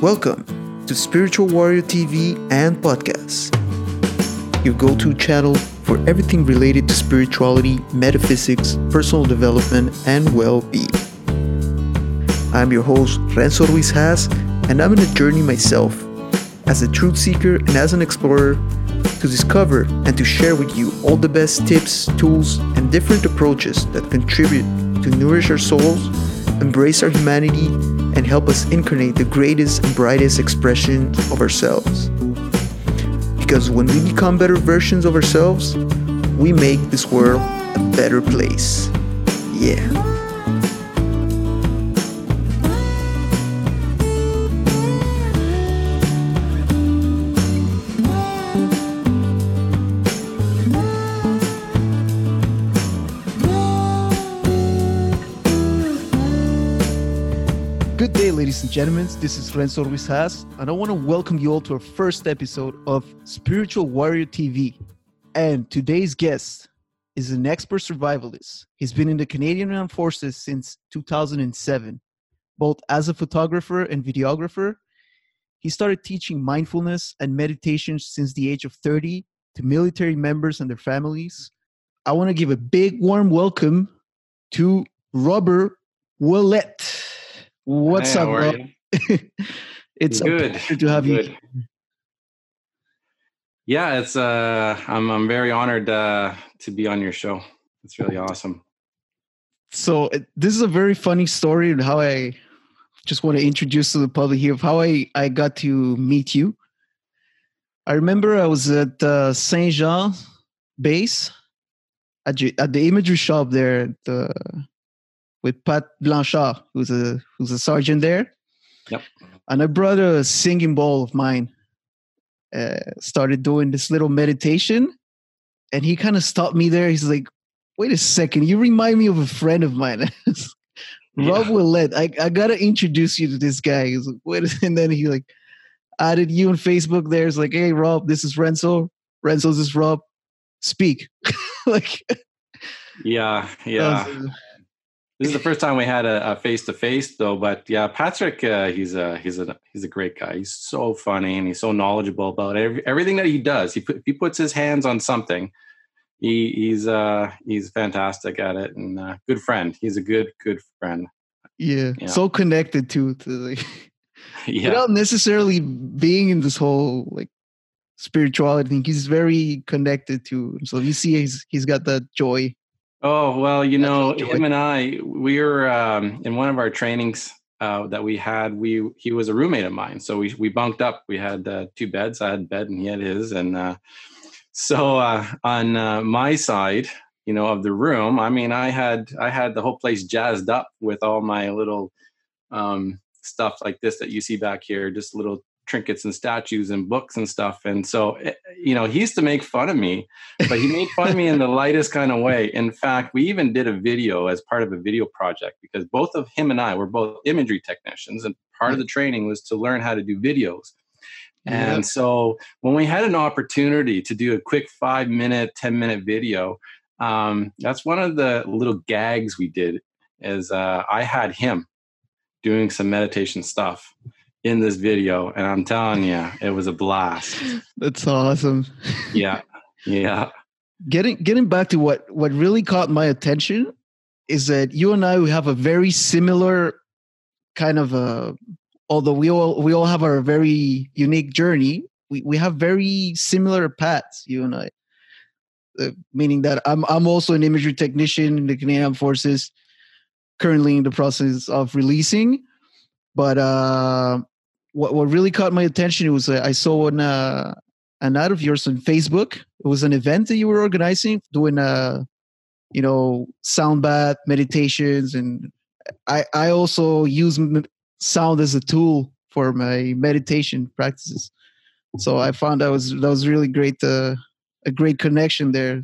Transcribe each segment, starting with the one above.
Welcome to Spiritual Warrior TV and Podcast, your go to channel for everything related to spirituality, metaphysics, personal development, and well being. I'm your host, Renzo Ruiz Haas, and I'm on a journey myself as a truth seeker and as an explorer to discover and to share with you all the best tips, tools, and different approaches that contribute to nourish our souls, embrace our humanity, and help us incarnate the greatest and brightest expression of ourselves. Because when we become better versions of ourselves, we make this world a better place. Yeah. Gentlemen. This is Renzo Ruiz Haas, and I want to welcome you all to our first episode of Spiritual Warrior TV. And today's guest is an expert survivalist. He's been in the Canadian Armed Forces since 2007, both as a photographer and videographer. He started teaching mindfulness and meditation since the age of 30 to military members and their families. I want to give a big warm welcome to Robert Willett. What's Hey, up, how are Rob? you? it's a Good, pleasure to have you. Yeah, it's uh I'm I'm very honored uh to be on your show. It's really awesome. So it- this is a very funny story and how I just want to introduce to the public here of how I, I got to meet you. I remember I was at uh, Saint Jean base at, the- at the imagery shop there at the, with Pat Blanchard, who's a who's a sergeant there. Yep. And I brought a singing bowl of mine. Uh, started doing this little meditation, and he kind of stopped me there. He's like, "Wait a second, you remind me of a friend of mine." Rob Yeah. Willett. I, I gotta introduce you to this guy. He's like, Wait, and then he like added you on Facebook. There's like, hey Rob, this is Renzo. Renzo's is Rob. Speak. like Yeah, yeah. This is the first time we had a face to face though, but yeah, Patrick uh, he's a he's a he's a great guy. He's so funny and he's so knowledgeable about every, everything that he does. He put, he puts his hands on something, he he's uh he's fantastic at it and uh, good friend. He's a good good friend. yeah, Yeah. so connected to to like Yeah. without necessarily being in this whole like spirituality thing. He's very connected to. So you see, he's he's got that joy. Oh well, you know, him and I, we were um, in one of our trainings uh, that we had. We he was a roommate of mine, so we we bunked up. We had uh, two beds. I had a bed, and he had his. And uh, so uh, on uh, my side, you know, of the room, I mean, I had I had the whole place jazzed up with all my little um, stuff like this that you see back here, just little trinkets and statues and books and stuff. And so, eh, you know, he used to make fun of me but he made fun of me in the lightest kind of way. In fact, we even did a video as part of a video project because both of him and I were both imagery technicians, and part of the training was to learn how to do videos. And so when we had an opportunity to do a quick five minute, 10 minute video, um, that's one of the little gags we did is uh, I had him doing some meditation stuff in this video. And I'm telling you, it was a blast. That's awesome. Yeah. Yeah. getting getting back to what what really caught my attention is that you and I we have a very similar kind of a although we all we all have our very unique journey we, we have very similar paths you and I uh, meaning that I'm I'm also an imagery technician in the Canadian Armed Forces currently in the process of releasing but uh what what really caught my attention was uh, I saw an uh, an ad of yours on Facebook. It was an event that you were organizing, doing uh, you know, sound bath meditations, and I I also use sound as a tool for my meditation practices. So I found that was that was really great. Uh, a great connection there.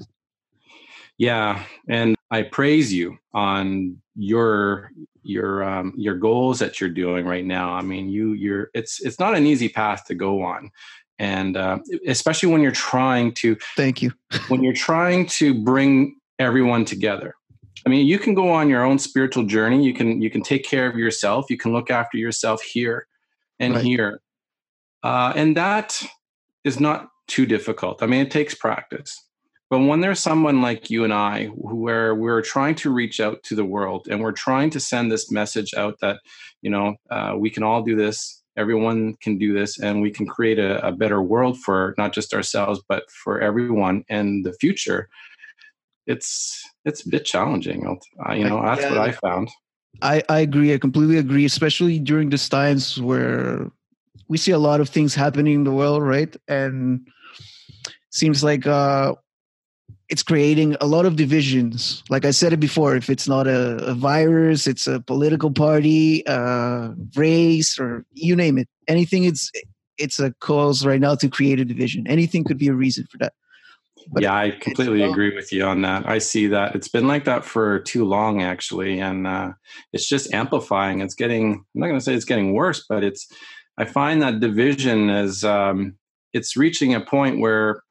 Yeah, and I praise you on your your um, your goals that you're doing right now. I mean, you you're it's it's not an easy path to go on, and uh, especially when you're trying to Thank you. when you're trying to bring everyone together. I mean, you can go on your own spiritual journey. You can you can take care of yourself. You can look after yourself here, and Right. here. Uh, and that is not too difficult. I mean, it takes practice. But when there's someone like you and I, who- where we're trying to reach out to the world and we're trying to send this message out that, you know, uh, we can all do this, everyone can do this, and we can create a, a better world for not just ourselves, but for everyone and the future. It's it's a bit challenging. You know, that's what I found. I, I agree. I completely agree, especially during these times where we see a lot of things happening in the world, right? And seems like uh, it's creating a lot of divisions. Like I said it before, if it's not a, a virus, it's a political party, uh, race, or you name it. Anything, it's it's a cause right now to create a division. Anything could be a reason for that. But yeah, I completely agree with you on that. I see that it's been like that for too long, actually, and uh, it's just amplifying. It's getting. I'm not going to say it's getting worse, but it's. I find that division is. Um, it's reaching a point where,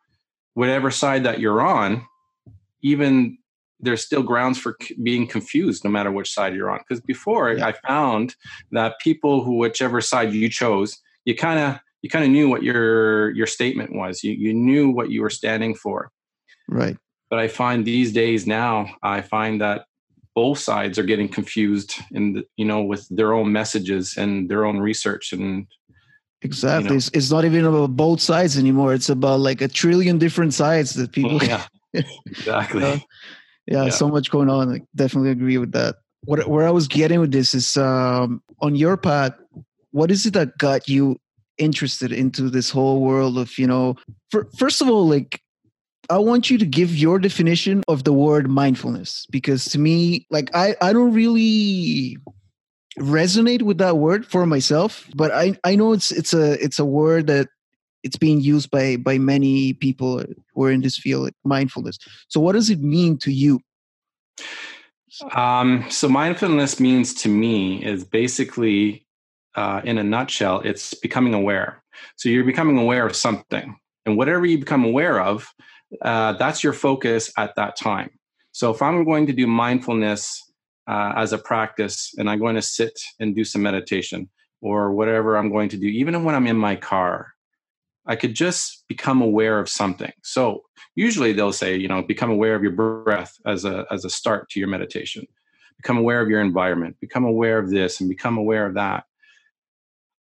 whatever side that you're on, even there's still grounds for c- being confused, no matter which side you're on. Because before, Yeah. I found that people who, whichever side you chose, you kind of you kind of knew what your your statement was. You you knew what you were standing for Right. but I find these days now, I find that both sides are getting confused in the, you know with their own messages and their own research and Exactly. know. It's, it's not even about both sides anymore. It's about like a trillion different sides that people. Oh, yeah exactly Uh, yeah, Yeah. so much going on. I definitely agree with that. What where I was getting with this is um, on your part, What is it that got you interested into this whole world of you know? For, first of all, like I want you to give your definition of the word mindfulness because to me, like I I don't really resonate with that word for myself, but I I know it's it's a it's a word that it's being used by by many people who are in this field, mindfulness. So, what does it mean to you? um, so mindfulness means to me is basically uh, in a nutshell it's becoming aware so you're becoming aware of something and whatever you become aware of uh, that's your focus at that time so if i'm going to do mindfulness uh, as a practice and i'm going to sit and do some meditation or whatever i'm going to do even when i'm in my car i could just become aware of something. So usually they'll say you know become aware of your breath as a as a start to your meditation. Become aware of your environment. Become aware of this and become aware of that.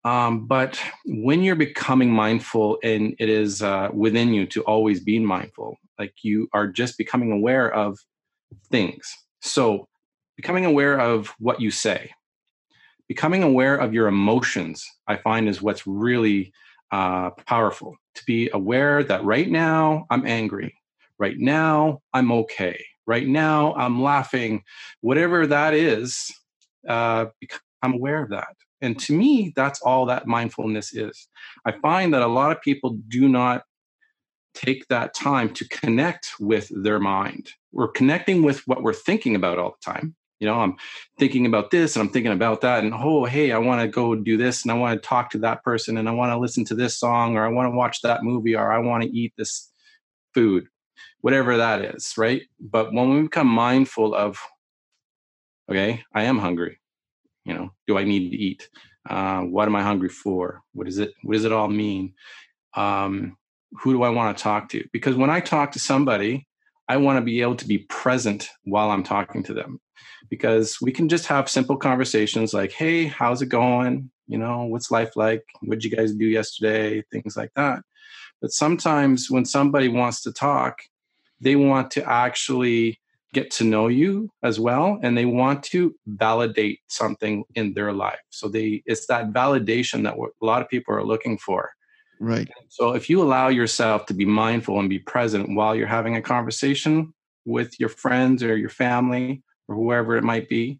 Um, but when you're becoming mindful and it is uh, within you to always be mindful like you are just becoming aware of things. So becoming aware of what you say. Becoming aware of your emotions i find is what's really uh, powerful to be aware that right now i'm angry. Right now i'm okay. Right now i'm laughing. Whatever that is uh, become aware of that. And to me that's all that mindfulness is. I find that a lot of people do not take that time to connect with their mind. We're connecting with what we're thinking about all the time you know i'm thinking about this and i'm thinking about that and oh hey i want to go do this and i want to talk to that person and i want to listen to this song or i want to watch that movie or i want to eat this food whatever that is right? But when we become mindful of okay i am hungry you know do i need to eat? Uh, what am i hungry for? What is it what does it all mean? Um, who do i want to talk to? Because when i talk to somebody i want to be able to be present while i'm talking to them because we can just have simple conversations like hey how's it going? You know what's life like? What did you guys do yesterday? Things like that. But sometimes when somebody wants to talk they want to actually get to know you as well and they want to validate something in their life. So they it's that validation that a lot of people are looking for. Right. so if you allow yourself to be mindful and be present while you're having a conversation with your friends or your family or whoever it might be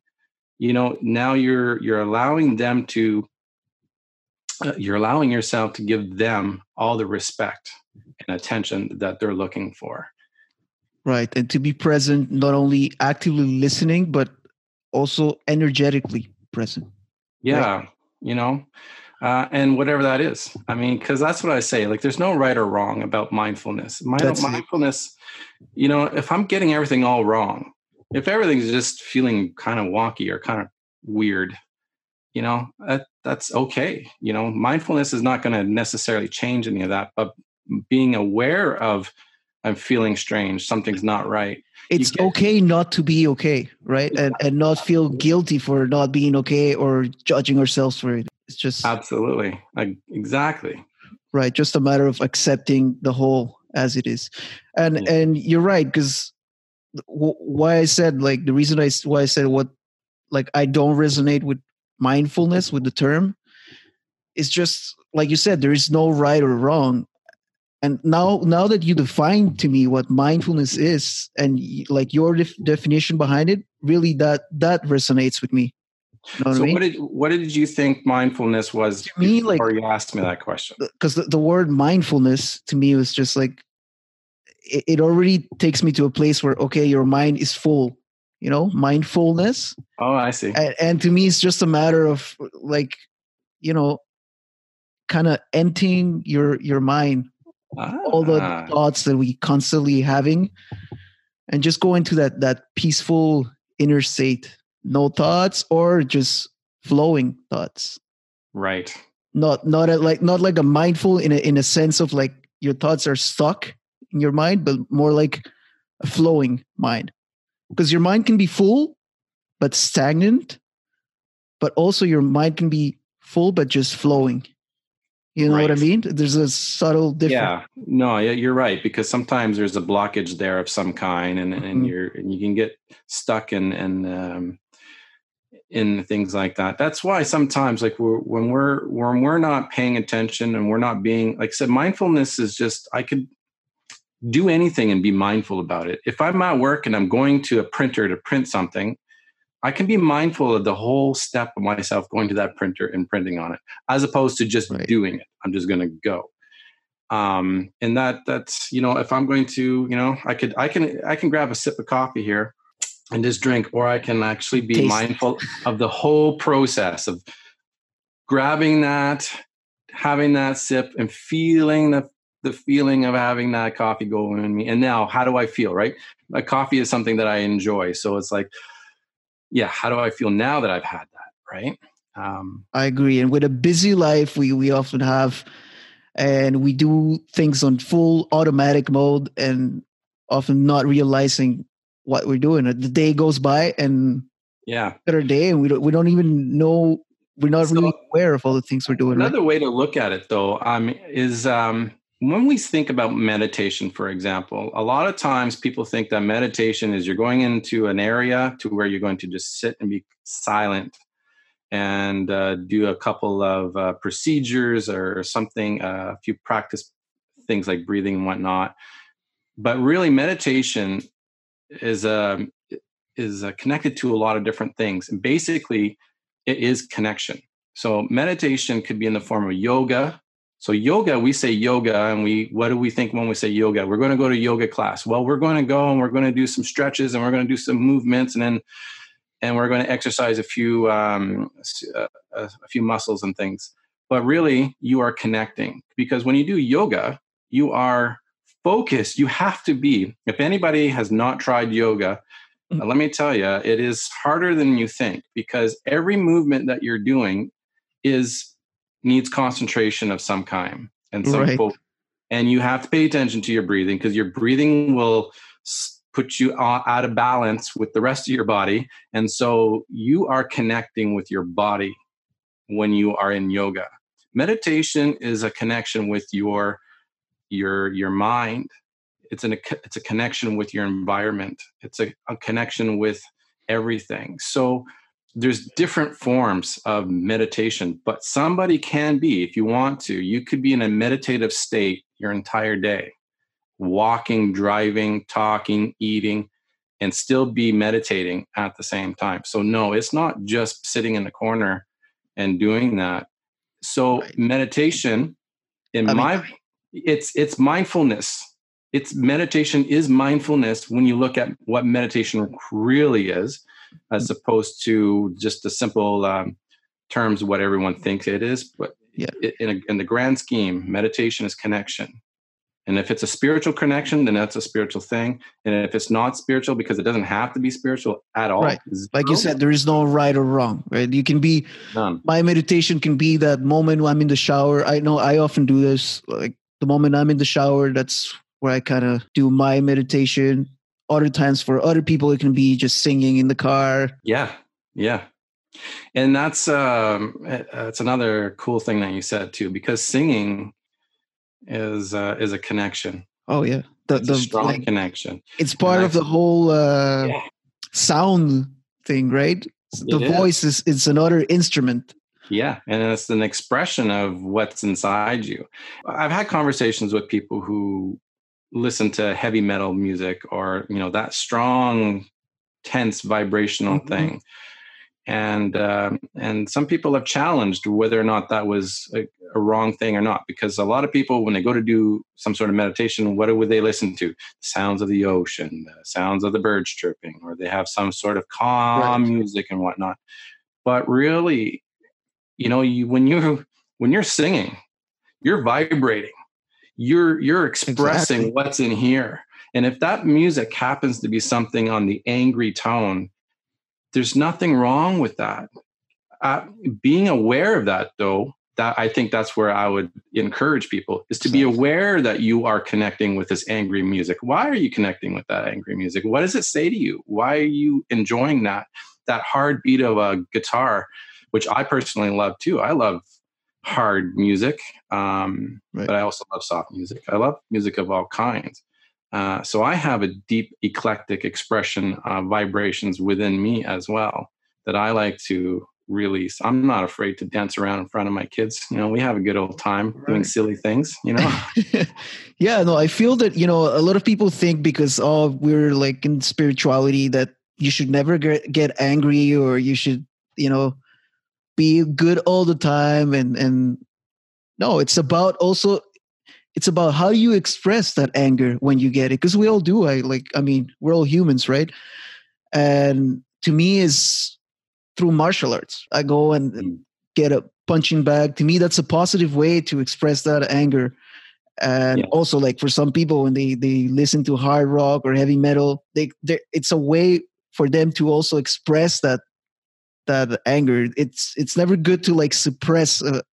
you know now you're you're allowing them to uh, you're allowing yourself to give them all the respect and attention that they're looking for Right. And to be present, not only actively listening, but also energetically present. yeah you know uh, and whatever that is i mean because that's what i say like there's no right or wrong about mindfulness it. mindfulness you know if i'm getting everything all wrong if everything's just feeling kind of wonky or kind of weird you know that, that's okay you know? Mindfulness is not going to necessarily change any of that but being aware of i'm feeling strange something's not right it's get, okay not to be okay right? And and not feel guilty for not being okay or judging ourselves for it. It's just absolutely exactly. Right just a matter of accepting the whole as it is. And yeah. and you're right because why i said like the reason i why i said what like i don't resonate with mindfulness with the term is just like you said there is no right or wrong. And now now that you define to me what mindfulness is and like your def- definition behind it really that that resonates with me. You know what so I mean? what did what did you think mindfulness was to me like or you asked me that question? because the, the word mindfulness to me was just like it, it already takes me to a place where okay your mind is full you know mindfulness. Oh i see. And, and to me it's just a matter of like you know kind of emptying your your mind ah. all the ah. thoughts that we constantly having and just go into that that peaceful inner state. No thoughts or just flowing thoughts. Right. Not not a, like not like a mindful in a in a sense of like your thoughts are stuck in your mind but more like a flowing mind. Because your mind can be full but stagnant but also your mind can be full but just flowing. You know right. what i mean? There's a subtle difference. Yeah. No you're right because sometimes there's a blockage there of some kind and, and mm-hmm. you're and you can get stuck in and um, in things like that. That's why sometimes like we're, when we're when we're not paying attention and we're not being like i said mindfulness is just i could do anything and be mindful about it. If I'm at work and I'm going to a printer to print something, I can be mindful of the whole step of myself going to that printer and printing on it, as opposed to just right. doing it. I'm just going to go. Um, and that that's you know, if I'm going to, you know, I could I can I can grab a sip of coffee here and just drink, or I can actually be Taste. mindful of the whole process of grabbing that, having that sip, and feeling the the feeling of having that coffee go in me. And now, how do I feel? Right, a coffee is something that I enjoy, so it's like, yeah, how do I feel now that I've had that? Right. Um, I agree. And with a busy life, we we often have, and we do things on full automatic mode, and often not realizing what we're doing. The day goes by, and yeah, better day, and we don't we don't even know. We're not so, really aware of all the things we're doing. Another right? way to look at it, though, um, is um, when we think about meditation, for example, a lot of times people think that meditation is you're going into an area to where you're going to just sit and be silent and uh, do a couple of uh, procedures or something, uh, a few practice things like breathing and whatnot. But really, meditation is uh, is uh, connected to a lot of different things. And basically, it is connection. So meditation could be in the form of yoga, so yoga, we say yoga, and we what do we think when we say yoga? We're going to go to yoga class. Well, we're going to go and we're going to do some stretches and we're going to do some movements, and then and we're going to exercise a few um, a, a few muscles and things. But really, you are connecting because when you do yoga, you are focused. You have to be. If anybody has not tried yoga, mm-hmm. let me tell you, it is harder than you think because every movement that you're doing is needs concentration of some kind and some right. focus. And you have to pay attention to your breathing because your breathing will put you out of balance with the rest of your body. And so you are connecting with your body when you are in yoga. Meditation is a connection with your your your mind. It's an it's a connection with your environment. It's a, a connection with everything. So there's different forms of meditation, but somebody can be, if you want to, you could be in a meditative state your entire day, walking, driving, talking, eating, and still be meditating at the same time. So, no, it's not just sitting in the corner and doing that. So, right. meditation, in I my, mean, it's it's mindfulness. It's meditation is mindfulness when you look at what meditation really is as opposed to just the simple um, terms of what everyone thinks it is. But yeah. in, a, in the grand scheme, meditation is connection. And if it's a spiritual connection, then that's a spiritual thing. And if it's not spiritual, because it doesn't have to be spiritual at all. Right. Like you said, there is no right or wrong, right? You can be, None. my meditation can be that moment when I'm in the shower. I know I often do this. Like the moment I'm in the shower, that's where I kind of do my meditation. Other times for other people, it can be just singing in the car. Yeah. Yeah. And that's um, that's another cool thing that you said too, because singing is uh, is a connection. Oh yeah, the it's the strong like, connection. It's part of the whole uh, yeah. sound thing, right? The it voice is. is it's another instrument. Yeah, and it's an expression of what's inside you. I've had conversations with people who listen to heavy metal music or you know that strong tense vibrational mm-hmm. thing and uh, and some people have challenged whether or not that was a, a, wrong thing or not because a lot of people when they go to do some sort of meditation what would they listen to the sounds of the ocean the sounds of the birds chirping or they have some sort of calm right. music and whatnot but really you know you when you when you're singing you're vibrating you're you're expressing exactly. what's in here and if that music happens to be something on the angry tone there's nothing wrong with that. Uh, being aware of that, though, that I think that's where I would encourage people is to be aware that you are connecting with this angry music. Why are you connecting with that angry music? What does it say to you? Why are you enjoying that that hard beat of a guitar, which I personally love too. I love hard music, um, right. but I also love soft music. I love music of all kinds. Uh, so I have a deep eclectic expression of vibrations within me as well that I like to release. I'm not afraid to dance around in front of my kids. You know, we have a good old time right. doing silly things, you know? yeah, no, I feel that, you know, a lot of people think because, oh, we're like in spirituality that you should never get, get angry or you should, you know, be good all the time. And, and no, it's about also it's about how you express that anger when you get it because we all do i like i mean we're all humans right and to me is through martial arts i go and mm. get a punching bag to me that's a positive way to express that anger and yeah. also like for some people when they they listen to hard rock or heavy metal they it's a way for them to also express that that anger it's it's never good to like suppress a,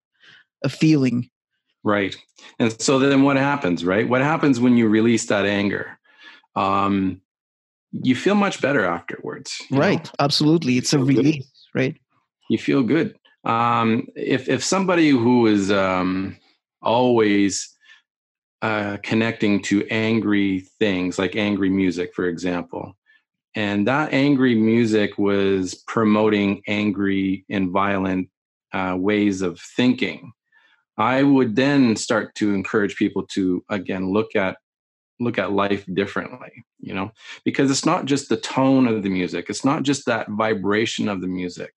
a feeling Right. And so then what happens, right? What happens when you release that anger? Um, you feel much better afterwards. Right. Know? Absolutely. It's a release, good. right? You feel good. Um, if, if somebody who is um, always uh, connecting to angry things, like angry music, for example, and that angry music was promoting angry and violent uh, ways of thinking I would then start to encourage people to again look at look at life differently, you know, because it's not just the tone of the music, it's not just that vibration of the music.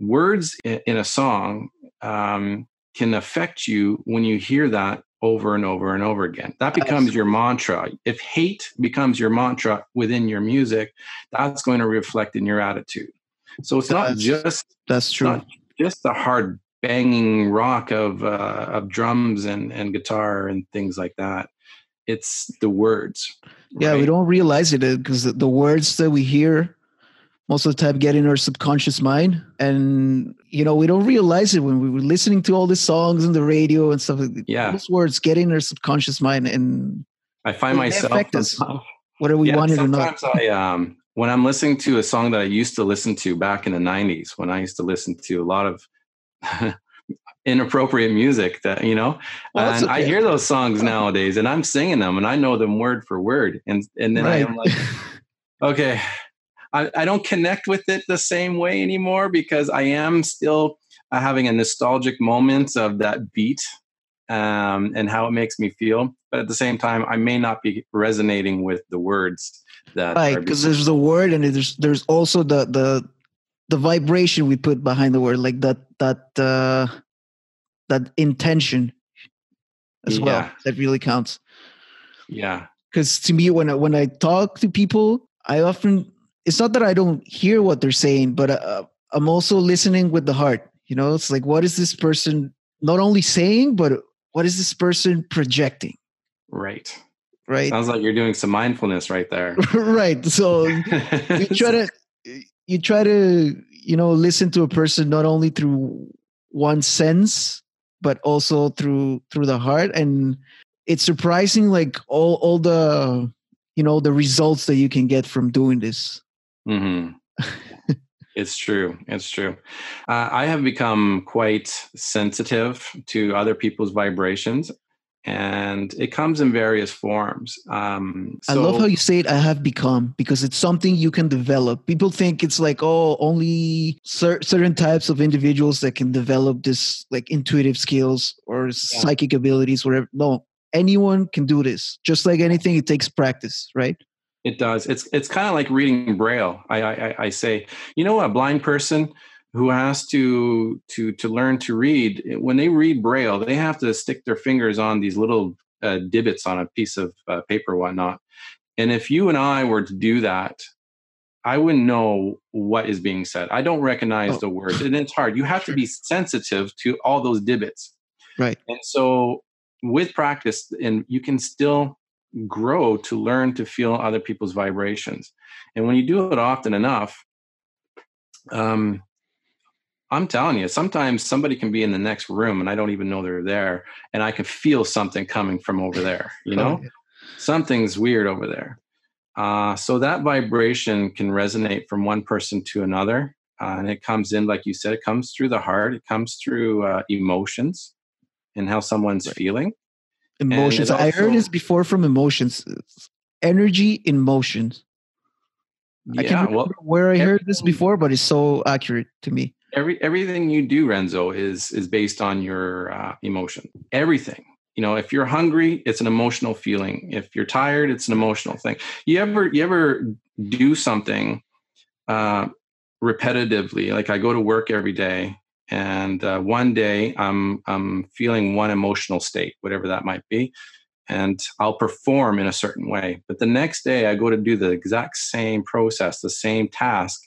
Words in a song um, can affect you when you hear that over and over and over again. That becomes Absolutely. your mantra. If hate becomes your mantra within your music, that's going to reflect in your attitude. So it's that's, not just that's true. just the hard banging rock of uh, of drums and and guitar and things like that. It's the words. Yeah, right? we don't realize it because uh, the words that we hear most of the time get in our subconscious mind, and you know we don't realize it when we were listening to all the songs on the radio and stuff. Yeah, those words get in our subconscious mind, and I find myself affect us, whether we yeah, want it or not. I um when I'm listening to a song that I used to listen to back in the 90s, when I used to listen to a lot of inappropriate music that you know well, and okay. i hear those songs nowadays and i'm singing them and i know them word for word and and then right. i'm like okay I, I don't connect with it the same way anymore because i am still uh, having a nostalgic moment of that beat um, and how it makes me feel. But at the same time i may not be resonating with the words that right because there's the word and there's there's also the the the vibration we put behind the word like that that uh that intention as yeah. well that really counts. Yeah. Because to me when I, when i talk to people i often it's not that i don't hear what they're saying but uh, i'm also listening with the heart you know it's like what is this person not only saying but what is this person projecting Right. Right. Sounds like you're doing some mindfulness right there. right. So you try to you try to you know listen to a person not only through one sense but also through through the heart and it's surprising like all all the you know the results that you can get from doing this mm-hmm. it's true it's true uh, i have become quite sensitive to other people's vibrations and it comes in various forms. Um, so, I love how you say it. I have become because it's something you can develop. People think it's like oh, only cer- certain types of individuals that can develop this like intuitive skills or yeah. psychic abilities, whatever. No, anyone can do this. Just like anything, it takes practice, right? It does. It's it's kind of like reading braille. I, I I say, you know, a blind person who has to to to learn to read when they read braille they have to stick their fingers on these little uh, divots on a piece of uh, paper whatnot and if you and i were to do that i wouldn't know what is being said i don't recognize oh. the words and it's hard you have to be sensitive to all those divots right and so with practice and you can still grow to learn to feel other people's vibrations and when you do it often enough um, I'm telling you, sometimes somebody can be in the next room and I don't even know they're there, and I can feel something coming from over there. You know, oh, something's weird over there. Uh, so that vibration can resonate from one person to another, uh, and it comes in, like you said, it comes through the heart. It comes through uh, emotions and how someone's right. feeling. Emotions. Also, I heard this before from emotions. Energy in motions. Yeah, I can't remember well, where I heard this before, but it's so accurate to me every everything you do renzo is is based on your uh, emotion everything you know if you're hungry it's an emotional feeling if you're tired it's an emotional thing you ever you ever do something uh, repetitively like i go to work every day and uh, one day i'm i'm feeling one emotional state whatever that might be and i'll perform in a certain way but the next day i go to do the exact same process the same task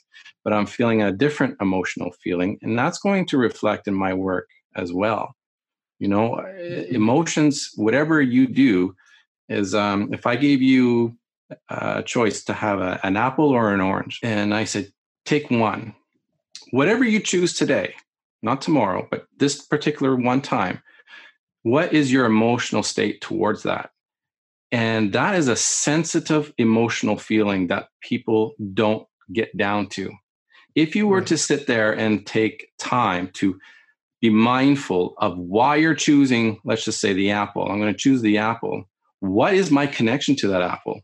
but I'm feeling a different emotional feeling. And that's going to reflect in my work as well. You know, mm-hmm. emotions, whatever you do, is um, if I gave you a choice to have a, an apple or an orange, and I said, take one, whatever you choose today, not tomorrow, but this particular one time, what is your emotional state towards that? And that is a sensitive emotional feeling that people don't get down to. If you were hmm. to sit there and take time to be mindful of why you're choosing, let's just say the apple, I'm going to choose the apple. What is my connection to that apple?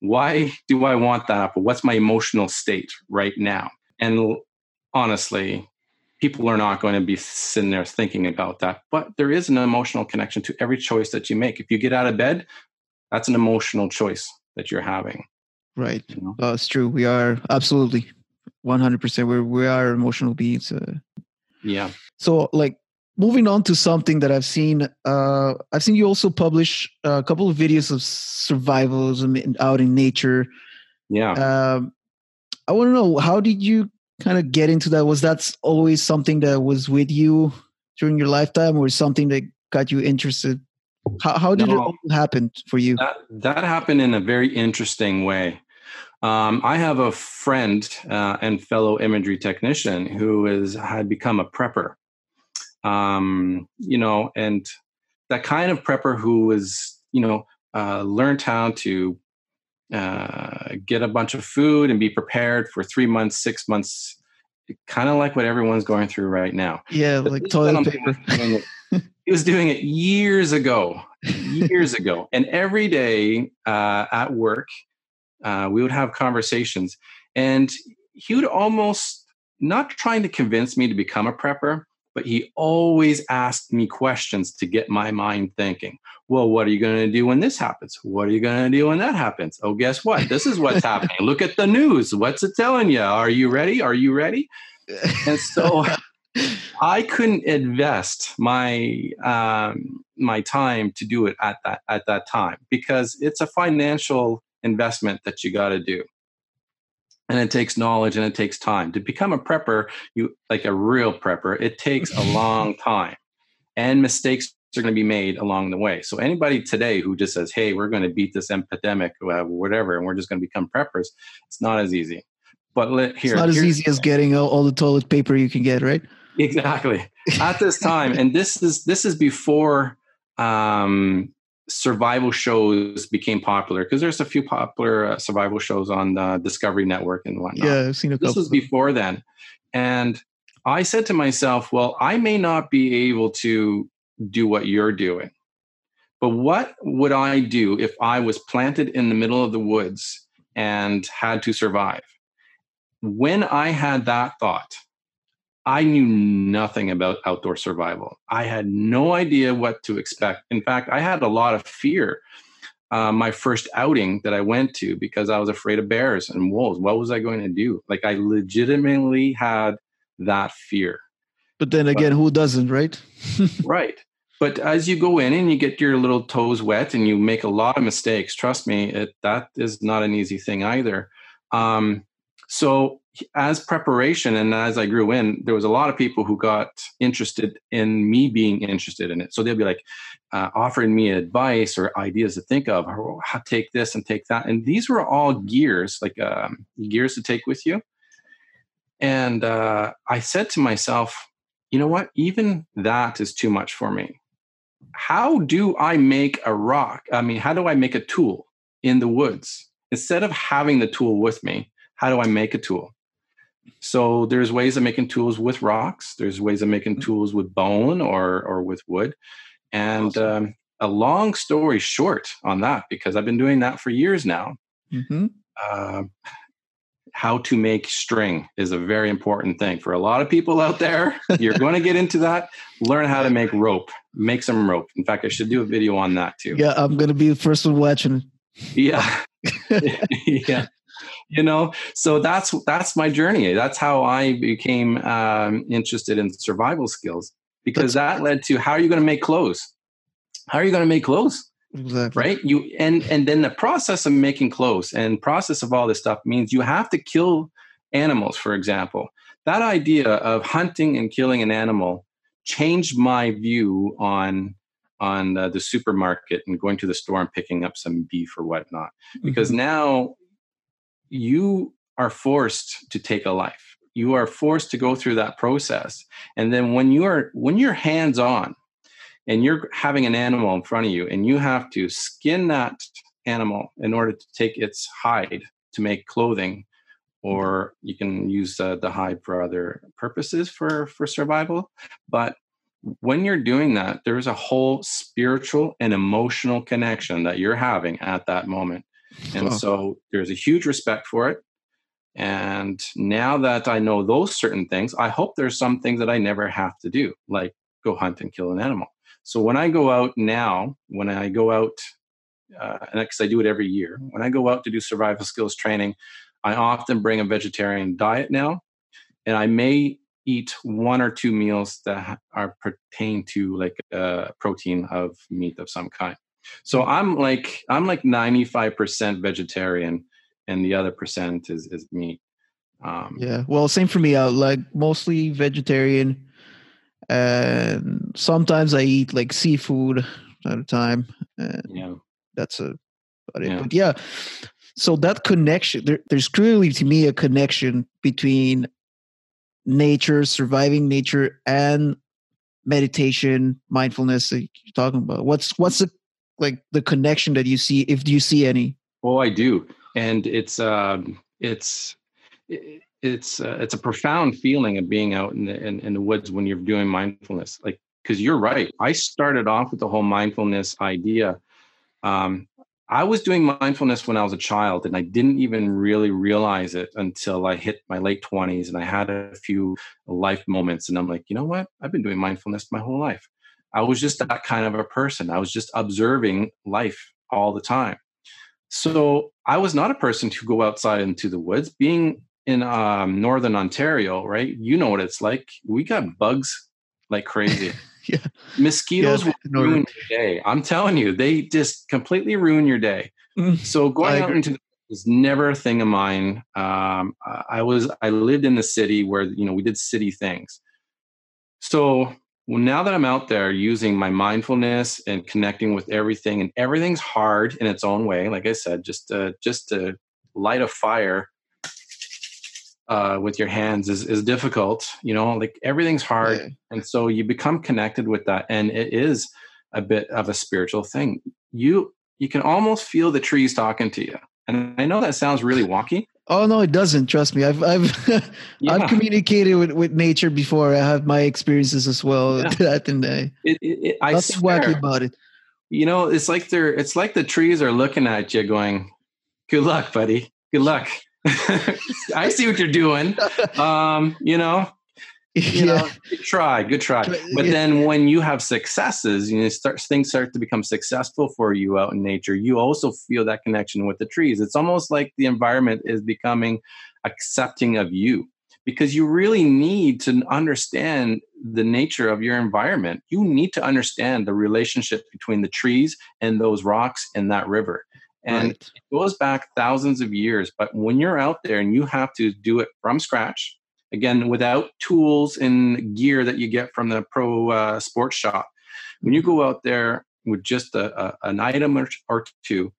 Why do I want that apple? What's my emotional state right now? And honestly, people are not going to be sitting there thinking about that. But there is an emotional connection to every choice that you make. If you get out of bed, that's an emotional choice that you're having. Right. You know? uh, it's true. We are absolutely. 100% we we are emotional beings uh, yeah so like moving on to something that i've seen uh i've seen you also publish a couple of videos of survivalism out in nature yeah um i want to know how did you kind of get into that. Was that always something that was with you during your lifetime or something that got you interested? How, how did no, it all happen for you? That, that happened in a very interesting way. Um, I have a friend uh, and fellow imagery technician who is had become a prepper. Um, you know, and that kind of prepper who was, you know, uh, learned how to uh, get a bunch of food and be prepared for three months, six months, kind of like what everyone's going through right now. Yeah, but like toilet paper. he was doing it years ago, years ago, and every day uh, at work uh, we would have conversations, and he would almost not trying to convince me to become a prepper, but he always asked me questions to get my mind thinking. Well, what are you going to do when this happens? What are you going to do when that happens? Oh, guess what? This is what's happening. Look at the news. What's it telling you? Are you ready? Are you ready? And so I couldn't invest my um, my time to do it at that at that time because it's a financial investment that you got to do and it takes knowledge and it takes time to become a prepper you like a real prepper it takes a long time and mistakes are going to be made along the way. So anybody today who just says, "Hey, we're going to beat this epidemic, uh, whatever, and we're just going to become preppers," it's not as easy. But let, here, it's not as easy as getting all, all the toilet paper you can get, right? Exactly. At this time, and this is this is before um, survival shows became popular because there's a few popular uh, survival shows on the Discovery Network and whatnot. Yeah, I've seen a couple. This was before then, and I said to myself, "Well, I may not be able to do what you're doing, but what would I do if I was planted in the middle of the woods and had to survive?" When I had that thought, I knew nothing about outdoor survival. I had no idea what to expect. In fact, I had a lot of fear. Uh, my first outing that I went to because I was afraid of bears and wolves. What was I going to do? Like, I legitimately had that fear. But then again, but, who doesn't, right? right. But as you go in and you get your little toes wet and you make a lot of mistakes, trust me, it, that is not an easy thing either. Um, so as preparation and as I grew in, there was a lot of people who got interested in me being interested in it. So they'll be like uh, offering me advice or ideas to think of, or how take this and take that. And these were all gears, like um, gears to take with you. And uh, I said to myself, you know what? Even that is too much for me. How do I make a rock? I mean, how do I make a tool in the woods? Instead of having the tool with me, how do I make a tool? So there's ways of making tools with rocks. There's ways of making mm-hmm. tools with bone or or with wood. And awesome. um, a long story short on that, because I've been doing that for years now. Mm-hmm. Uh, how to make string is a very important thing for a lot of people out there. You're going to get into that. Learn how to make rope. Make some rope. In fact, I should do a video on that too. Yeah, I'm going to be the first one watching. Yeah, yeah you know? So that's that's my journey. That's how i became um, interested in survival skills because that led to how are you going to make clothes? How are you going to make clothes? Exactly. right? You and and then the process of making clothes and process of all this stuff means you have to kill animals for example. That idea of hunting and killing an animal changed my view on on uh, the supermarket and going to the store and picking up some beef or whatnot because mm-hmm. now you are forced to take a life. You are forced to go through that process. And then when you're when you're hands on and you're having an animal in front of you and you have to skin that animal in order to take its hide to make clothing or you can use uh, the hide for other purposes for for survival. But when you're doing that there's a whole spiritual and emotional connection that you're having at that moment and so there's a huge respect for it. And now that I know those certain things, I hope there's some things that I never have to do, like go hunt and kill an animal. So when I go out now, when I go out, uh, and because I do it every year, when I go out to do survival skills training, I often bring a vegetarian diet now, and I may eat one or two meals that are pertain to like a uh, protein of meat of some kind. So I'm like I'm like 95% vegetarian, and the other percent is is meat. Um, yeah, well, same for me. I like mostly vegetarian, and sometimes I eat like seafood at a time. yeah, that's a. Yeah. But yeah, so that connection there, there's clearly to me a connection between nature, surviving nature, and meditation, mindfulness. That you're talking about. What's what's the like the connection that you see if you see any? Oh i do. And it's um it's it's uh, it's a profound feeling of being out in the in, in the woods when you're doing mindfulness. Like because you're right. I started off with the whole mindfulness idea. Um, i was doing mindfulness when i was a child and i didn't even really realize it until i hit my late 20s and i had a few life moments and i'm like you know what? I've been doing mindfulness my whole life I was just that kind of a person. I was just observing life all the time. So I was not a person to go outside into the woods. Being in um, northern Ontario, right? You know what it's like. We got bugs like crazy. yeah. Mosquitoes yeah, will ruin your day. I'm telling you, they just completely ruin your day. Mm, so going out into the woods was never a thing of mine. Um, I was I lived in the city where you know we did city things. So well, now that I'm out there using my mindfulness and connecting with everything, and everything's hard in its own way. Like I said, just uh, just to light a fire uh, with your hands is is difficult. You know, like everything's hard, yeah. and so you become connected with that, and it is a bit of a spiritual thing. You you can almost feel the trees talking to you, and I know that sounds really wonky, Oh no, it doesn't. Trust me. I've I've yeah. I've communicated with, with nature before. I have my experiences as well. Yeah. That and I, it, it, I swear, wacky about it. You know, it's like they're it's like the trees are looking at you, going, "Good luck, buddy. Good luck." I see what you're doing. Um, you know, you know, good try, good try. But then when you have successes, you know, start things start to become successful for you out in nature. You also feel that connection with the trees. It's almost like the environment is becoming accepting of you because you really need to understand the nature of your environment. You need to understand the relationship between the trees and those rocks and that river. And right. it goes back thousands of years. But when you're out there and you have to do it from scratch, again without tools and gear that you get from the pro uh, sports shop. When you go out there with just a, a, an item or, or, two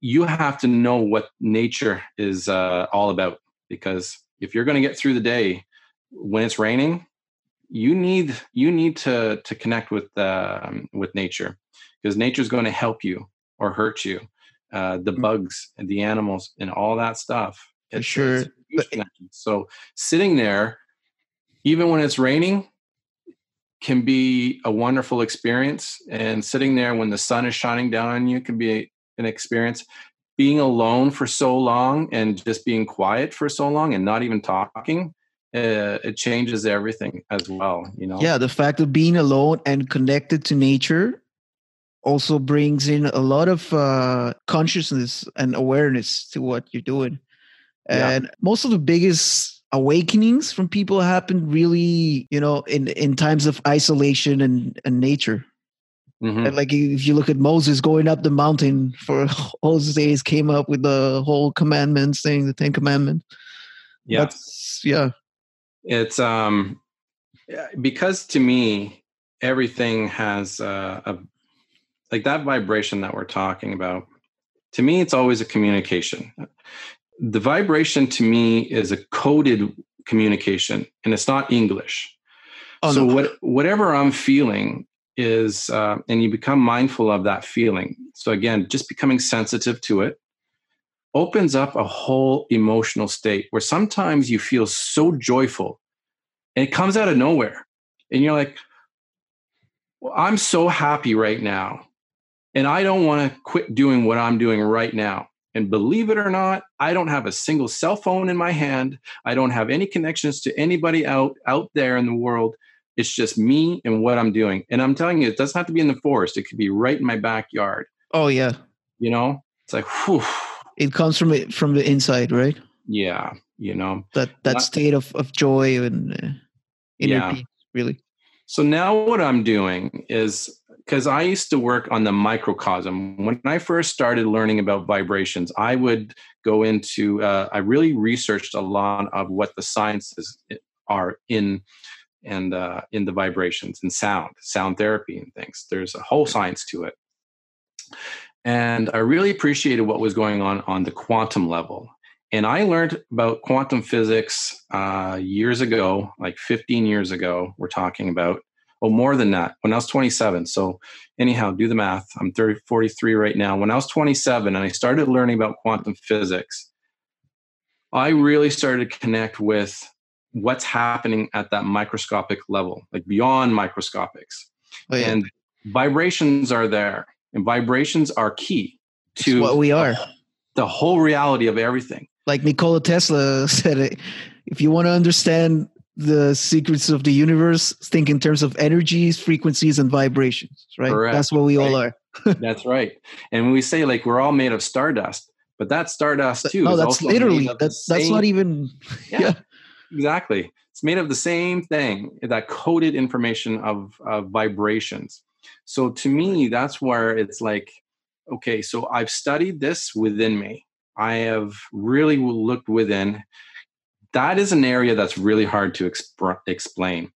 you have to know what nature is uh, all about. Because if you're going to get through the day when it's raining you need you need to to connect with um, with nature. Because nature is going to help you or hurt you. Uh, the mm. bugs and the animals and all that stuff. It's, sure. but, so sitting there, even when it's raining, can be a wonderful experience. And sitting there when the sun is shining down on you can be an experience. Being alone for so long and just being quiet for so long and not even talking, uh, it changes everything as well. You know. Yeah, the fact of being alone and connected to nature also brings in a lot of uh, consciousness and awareness to what you're doing. And yeah. most of the biggest awakenings from people happen really, you know, in, in times of isolation and, and nature. Mm-hmm. And like if you look at Moses going up the mountain for all his days, came up with the whole commandments thing, the Ten Commandments. Yeah. That's, yeah. It's um because to me everything has uh, a like that vibration that we're talking about to me it's always a communication the vibration to me is a coded communication and it's not english. Oh, so no. what, whatever i'm feeling is uh, and you become mindful of that feeling. So again just becoming sensitive to it opens up a whole emotional state where sometimes you feel so joyful and it comes out of nowhere. And you're like well, i'm so happy right now and i don't want to quit doing what i'm doing right now and believe it or not, I don't have a single cell phone in my hand. I don't have any connections to anybody out out there in the world. It's just me and what I'm doing. And I'm telling you, it doesn't have to be in the forest. It could be right in my backyard. Oh yeah. You know, it's like whew. It comes from it from the inside, right? Yeah. You know that that Not, state of of joy and uh, inner yeah. peace, really. So now what I'm doing is because I used to work on the microcosm. When I first started learning about vibrations, I would go into, uh, I really researched a lot of what the sciences are in and uh, in the vibrations and sound, sound therapy and things. There's a whole science to it. And I really appreciated what was going on on the quantum level. And I learned about quantum physics uh, years ago, like 15 years ago, we're talking about well, more than that. When I was 27. So, anyhow, do the math. I'm 30, 43 right now. When I was 27 and I started learning about quantum physics, I really started to connect with what's happening at that microscopic level, like beyond microscopics. Oh, yeah. And vibrations are there, and vibrations are key to it's what we are. The whole reality of everything. Like Nikola Tesla said, it, if you want to understand the secrets of the universe think in terms of energies frequencies and vibrations right? Correct. that's what we right. all are. That's right. And when we say like we're all made of stardust but that stardust too no that's literally that's that's not even yeah, yeah, exactly. It's made of the same thing that coded information of, of vibrations. So to me that's where it's like okay so i've studied this within me. I have really looked within that is an area that's really hard to exp- explain.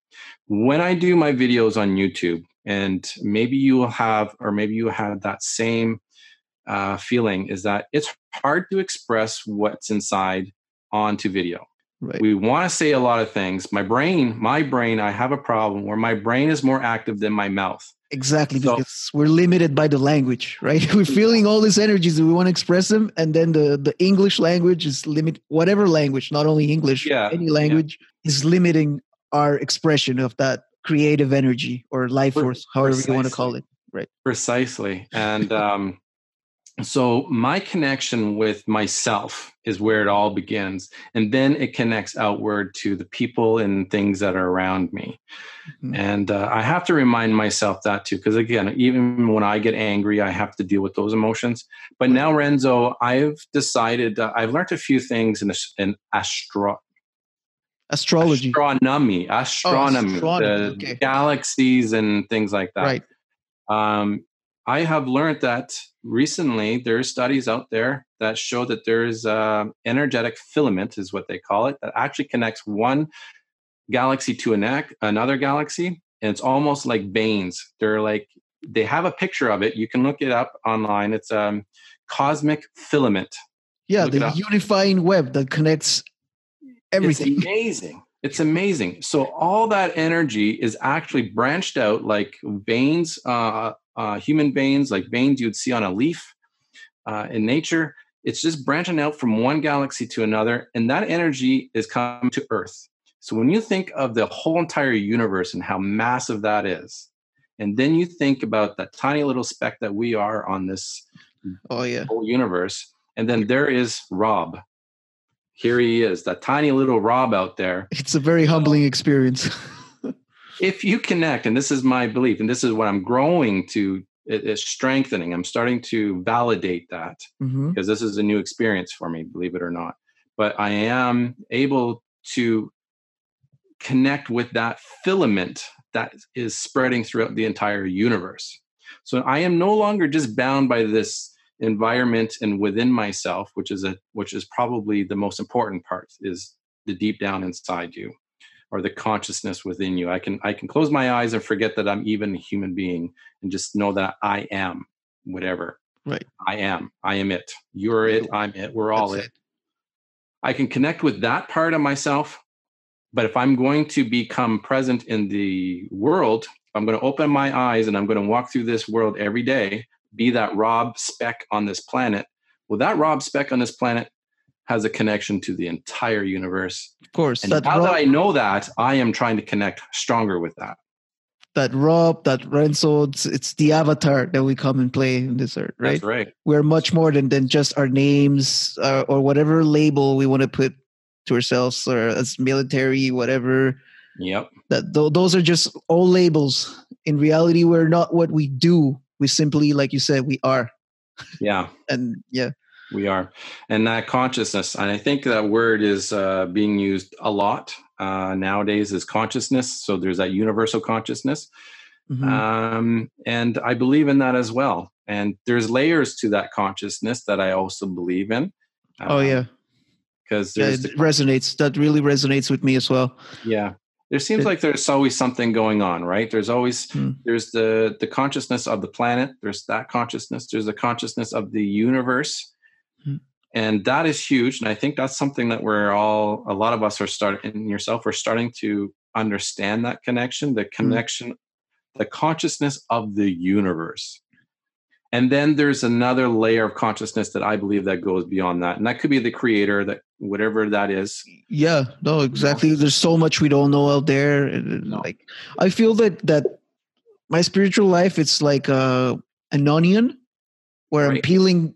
when I do my videos on YouTube, and maybe you will have, or maybe you had that same uh, feeling, is that it's hard to express what's inside onto video. Right. We want to say a lot of things. My brain, my brain, I have a problem where my brain is more active than my mouth. Exactly, so, because we're limited by the language, right? We're feeling all these energies and we want to express them, and then the the English language is limit. Whatever language, not only English, yeah, any language yeah. is limiting our expression of that creative energy or life force, however Precisely. you want to call it. Right. Precisely, and um, so my connection with myself is where it all begins and then it connects outward to the people and things that are around me mm-hmm. and uh, i have to remind myself that too because again even when i get angry i have to deal with those emotions but now renzo i've decided uh, i've learned a few things in, in astro astrology astronomy astronomy, oh, astronomy. the okay. galaxies and things like that right um, I have learned that recently there's studies out there that show that there's uh, energetic filament is what they call it that actually connects one galaxy to an, another galaxy and it's almost like veins they're like they have a picture of it. You can look it up online. It's um cosmic filament. Yeah look the unifying web that connects everything. it's amazing it's amazing so all that energy is actually branched out like veins uh, uh, human veins, like veins you'd see on a leaf uh, in nature. It's just branching out from one galaxy to another, and that energy is coming to Earth. So when you think of the whole entire universe and how massive that is, and then you think about that tiny little speck that we are on this oh yeah whole universe, and then there is Rob. Here he is, that tiny little Rob out there. It's a very humbling experience. if you connect, and this is my belief, and this is what I'm growing to is strengthening. I'm starting to validate that mm-hmm. because this is a new experience for me, believe it or not. But I am able to connect with that filament that is spreading throughout the entire universe. So I am no longer just bound by this environment and within myself, which is a which is probably the most important part, is the deep down inside you or the consciousness within you. I can I can close my eyes and forget that I'm even a human being and just know that I am whatever. Right. I am. I am it. You're it. I'm it. We're all it. it. I can connect with that part of myself. But if I'm going to become present in the world, I'm going to open my eyes and I'm going to walk through this world every day, be that Rob speck on this planet. Well, that Rob speck on this planet has a connection to the entire universe. Of course. And now Rob, that I know that, I am trying to connect stronger with that. That Rob, that Renzo, it's, it's the avatar that we come and play in this earth, right? That's right. We're much more than, than just our names uh, or whatever label we want to put to ourselves or as military, whatever. Yep. That th- those are just all labels. In reality, we're not what we do. We simply, like you said, we are. Yeah. and yeah we are. And that consciousness, and I think that word is uh, being used a lot uh, nowadays is consciousness. So there's that universal consciousness. Mm-hmm. Um, and I believe in that as well. And there's layers to that consciousness that I also believe in. Um, oh, yeah. Because yeah, it the, resonates. That really resonates with me as well. Yeah there seems like there's always something going on right there's always mm. there's the the consciousness of the planet there's that consciousness there's the consciousness of the universe and that is huge and i think that's something that we're all a lot of us are starting and yourself are starting to understand that connection the mm-hmm. connection mm. the consciousness of the universe and then there's another layer of consciousness that i believe that goes beyond that and that could be the creator that whatever that is yeah no exactly there's so much we don't know out there no. like i feel that that my spiritual life it's like uh, an onion where right. i'm peeling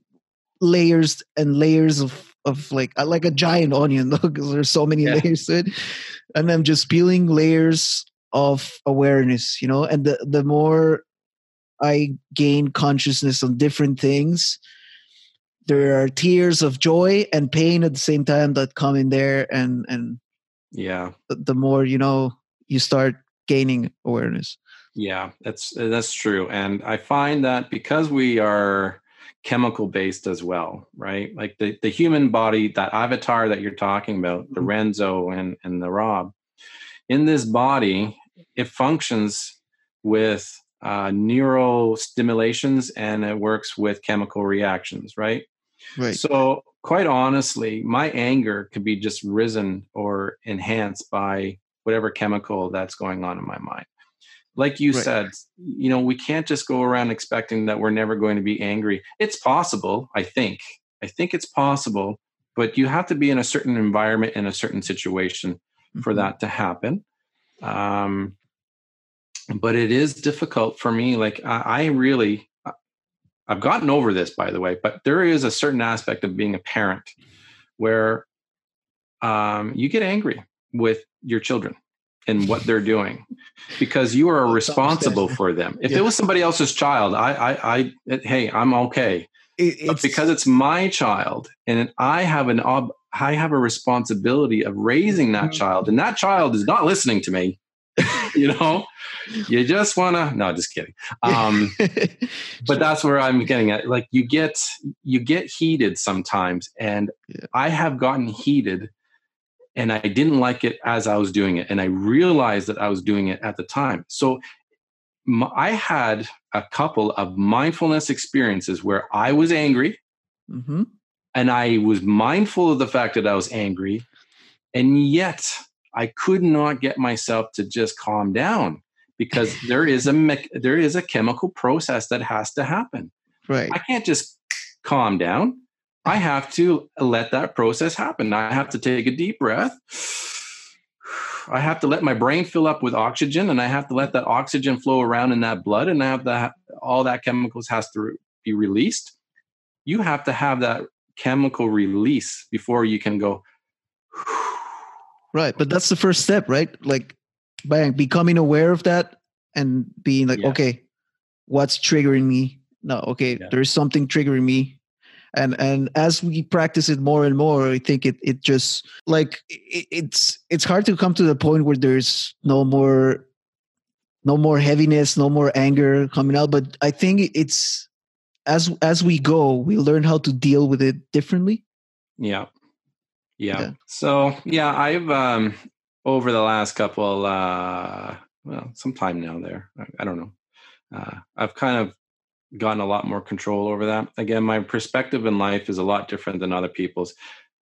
layers and layers of of like like a giant onion because there's so many yeah. layers to it and i'm just peeling layers of awareness you know and the the more i gain consciousness on different things there are tears of joy and pain at the same time that come in there and and yeah the, more you know you start gaining awareness yeah that's that's true and i find that because we are chemical based as well, right? Like the, the human body, that avatar that you're talking about, the mm-hmm. Renzo and, and the Rob, in this body, it functions with uh, neural stimulations and it works with chemical reactions, right? Right. So, quite honestly, my anger could be just risen or enhanced by whatever chemical that's going on in my mind. Like you right. said, you know, we can't just go around expecting that we're never going to be angry. It's possible, I think. I think it's possible, but you have to be in a certain environment in a certain situation mm-hmm. for that to happen. Um, but it is difficult for me. Like I, I really, I've gotten over this, by the way, but there is a certain aspect of being a parent where um, you get angry with your children and what they're doing because you are responsible for them. If yeah. it was somebody else's child, I, I, I, hey, I'm okay. It, but because it's my child and I have an ob, I have a responsibility of raising that mm-hmm. child, and that child is not listening to me. you know, you just want to. No, just kidding. Um, but that's where I'm getting at. Like you get you get heated sometimes, and yeah. I have gotten heated and I didn't like it as I was doing it. And I realized that I was doing it at the time. So I had a couple of mindfulness experiences where I was angry mm-hmm. and I was mindful of the fact that I was angry. And yet I could not get myself to just calm down because there is a me- there is a chemical process that has to happen. Right. I can't just calm down. I have to let that process happen. I have to take a deep breath. I have to let my brain fill up with oxygen and I have to let that oxygen flow around in that blood and I have to all that chemicals has to be released. You have to have that chemical release before you can go Right, but that's the first step, right? Like by becoming aware of that and being like, yeah. okay, what's triggering me? No, okay, yeah. there's something triggering me and and as we practice it more and more i think it it just like it, it's it's hard to come to the point where there's no more no more heaviness no more anger coming out but i think it's as as we go we learn how to deal with it differently yeah yeah, yeah. so yeah i've um over the last couple uh well some time now there I, I don't know uh, I've kind of gotten a lot more control over that. Again, my perspective in life is a lot different than other people's.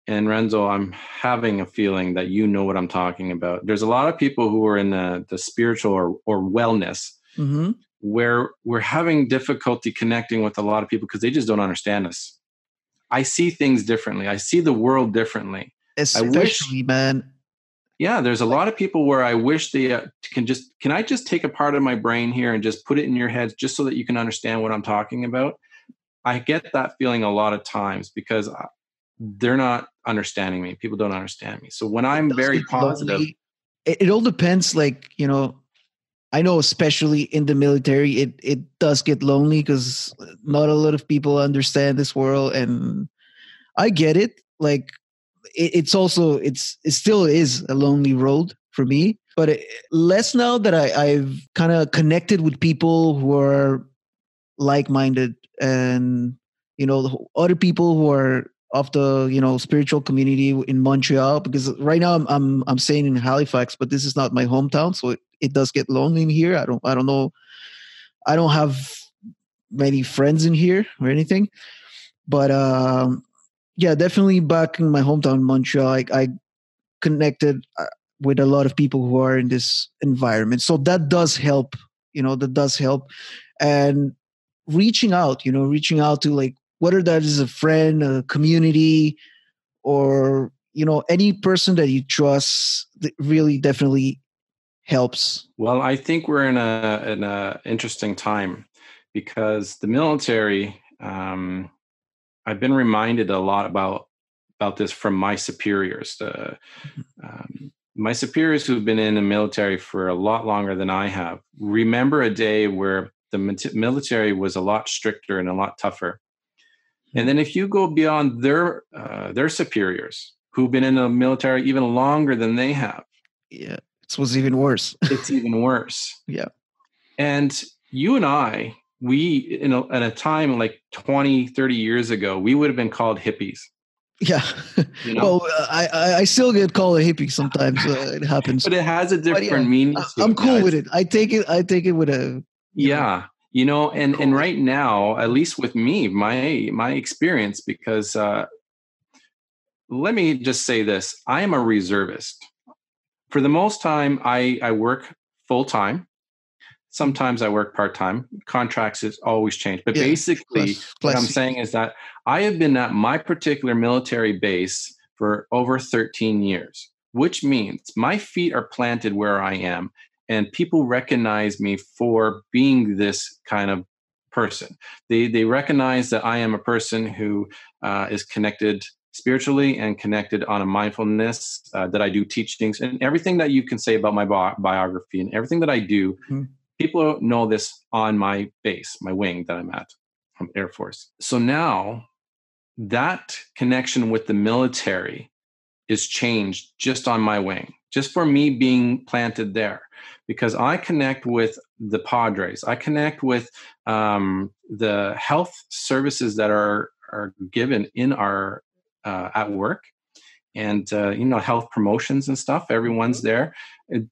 And Renzo, I'm having a feeling that you know what I'm talking about. There's a lot of people who are in the, the spiritual or, or wellness mm-hmm. where we're having difficulty connecting with a lot of people because they just don't understand us. I see things differently. I see the world differently. Especially, wish, man, yeah there's a lot of people where i wish they uh, can just can i just take a part of my brain here and just put it in your head just so that you can understand what i'm talking about? I get that feeling a lot of times because they're not understanding me. People don't understand me. So when i'm very positive it, it all depends like you know i know especially in the military it it does get lonely because not a lot of people understand this world and i get it. Like it, it's also it's it still is a lonely road for me but it, less now that I, i've kind of connected with people who are like-minded and you know other people who are of the you know spiritual community in montreal because right now i'm i'm, I'm staying in halifax but this is not my hometown so it, it does get lonely in here i don't i don't know i don't have many friends in here or anything but um yeah, definitely back in my hometown, Montreal, I, I connected uh, with a lot of people who are in this environment. So that does help, you know, that does help. And reaching out, you know, reaching out to like whether that is a friend, a community, or you know, any person that you trust, that really definitely helps. Well, I think we're in a in a interesting time because the military um, I've been reminded a lot about about this from my superiors. Uh, um, my superiors who've been in the military for a lot longer than I have remember a day where the military was a lot stricter and a lot tougher. And then if you go beyond their uh, their superiors who've been in the military even longer than they have, yeah, it was even worse. it's even worse. Yeah. And you and I we in a, in a time like 20 30 years ago we would have been called hippies Yeah. You know? Well, I, I still get called a hippie sometimes. Uh, it happens. But it has a different yeah, meaning. I'm cool it. with it. I take it. I take it with a. Yeah. Know, you know, and cool. and right now, at least with me, my my experience, because uh, let me just say this: I am a reservist. For the most time, I I work full time. Sometimes I work part time. Contracts is always change, but yeah, basically, plus, plus. what I'm saying is that I have been at my particular military base for over 13 years, which means my feet are planted where I am, and people recognize me for being this kind of person. They they recognize that I am a person who uh, is connected spiritually and connected on a mindfulness. Uh, that I do teachings and everything that you can say about my bi- biography and everything that I do. Mm-hmm people know this on my base, my wing that I'm at from Air Force. So now that connection with the military is changed just on my wing, just for me being planted there, because I connect with the Padres. I connect with um, the health services that are are given in our uh, at work, and uh, you know health promotions and stuff. Everyone's mm-hmm. there,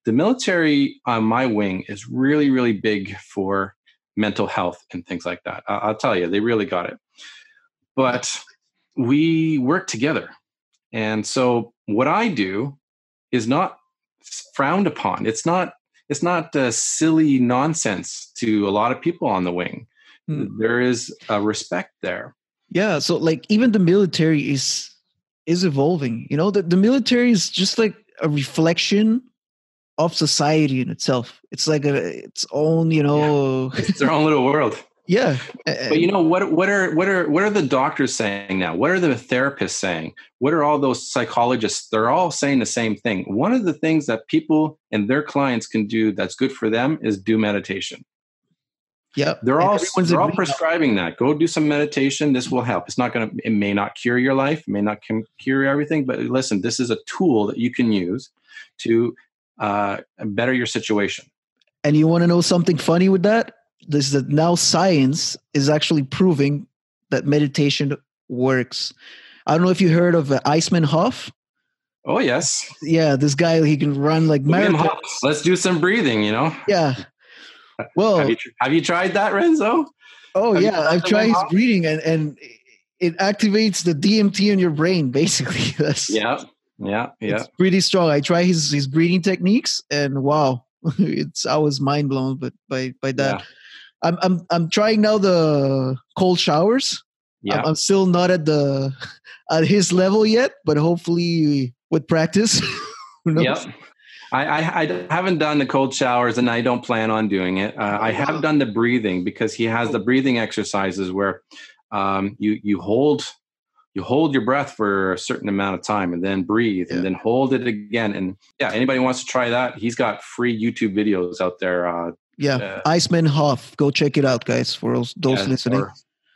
the military on my wing is really, really big for mental health and things like that. I'll tell you, they really got it. But we work together. And so what I do is not frowned upon. It's not it's not uh, silly nonsense to a lot of people on the wing. Hmm. There is a respect there. Yeah, so like even the military is is evolving. You know, the, the military is just like a reflection of society in itself. It's like a its own, you know, yeah. it's their own little world. Yeah. But you know what what are what are what are the doctors saying now? What are the therapists saying? What are all those psychologists? They're all saying the same thing. One of the things that people and their clients can do that's good for them is do meditation. Yep. They're all they're all prescribing that. Go do some meditation. This will help. It's not going to it may not cure your life, may not cure everything, but listen, this is a tool that you can use to uh, better your situation. And you want to know something funny with that? This is that now science is actually proving that meditation works. I don't know if you heard of uh, Iceman Hof. Oh yes. Yeah, this guy he can run like marathons. Let's do some breathing. You know. Yeah. Well, have you, have you tried that, Renzo? Oh have yeah, I've tried his breathing, and and it activates the DMT in your brain. Basically, that's yeah. Yeah, yeah. It's pretty strong. I try his his breathing techniques and wow, it's I was mind blown but by by that. Yeah. I'm I'm I'm trying now the cold showers. Yeah. I'm, still not at the at his level yet, but hopefully with practice. yep. I, I, I, haven't done the cold showers and I don't plan on doing it. Uh, I have done the breathing because he has the breathing exercises where um, you you hold you hold your breath for a certain amount of time and then breathe yeah. and then hold it again. And yeah, anybody wants to try that, he's got free YouTube videos out there. Uh, yeah, uh, Iceman Hof. Go check it out, guys, for those, those yeah, listening.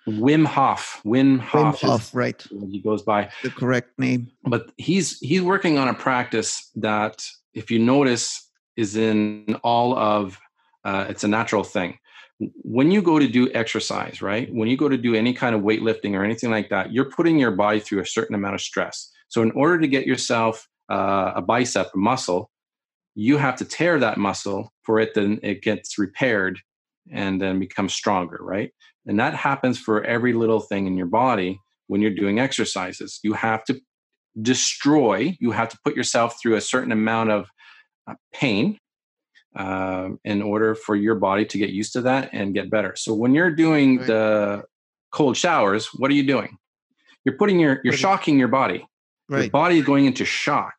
Wim Hof. Wim Hof. Wim Hof, right. He goes by the correct name. But he's he's working on a practice that, if you notice, is in all of uh, it's a natural thing when you go to do exercise, right? When you go to do any kind of weightlifting or anything like that, you're putting your body through a certain amount of stress. So, in order to get yourself uh, a bicep, a muscle, you have to tear that muscle for it, then it gets repaired and then becomes stronger, right? And that happens for every little thing in your body when you're doing exercises. You have to destroy, you have to put yourself through a certain amount of uh, pain um, in order for your body to get used to that and get better. So when you're doing right. the cold showers, what are you doing? You're putting your you're shocking your body. Right. Your body is going into shock,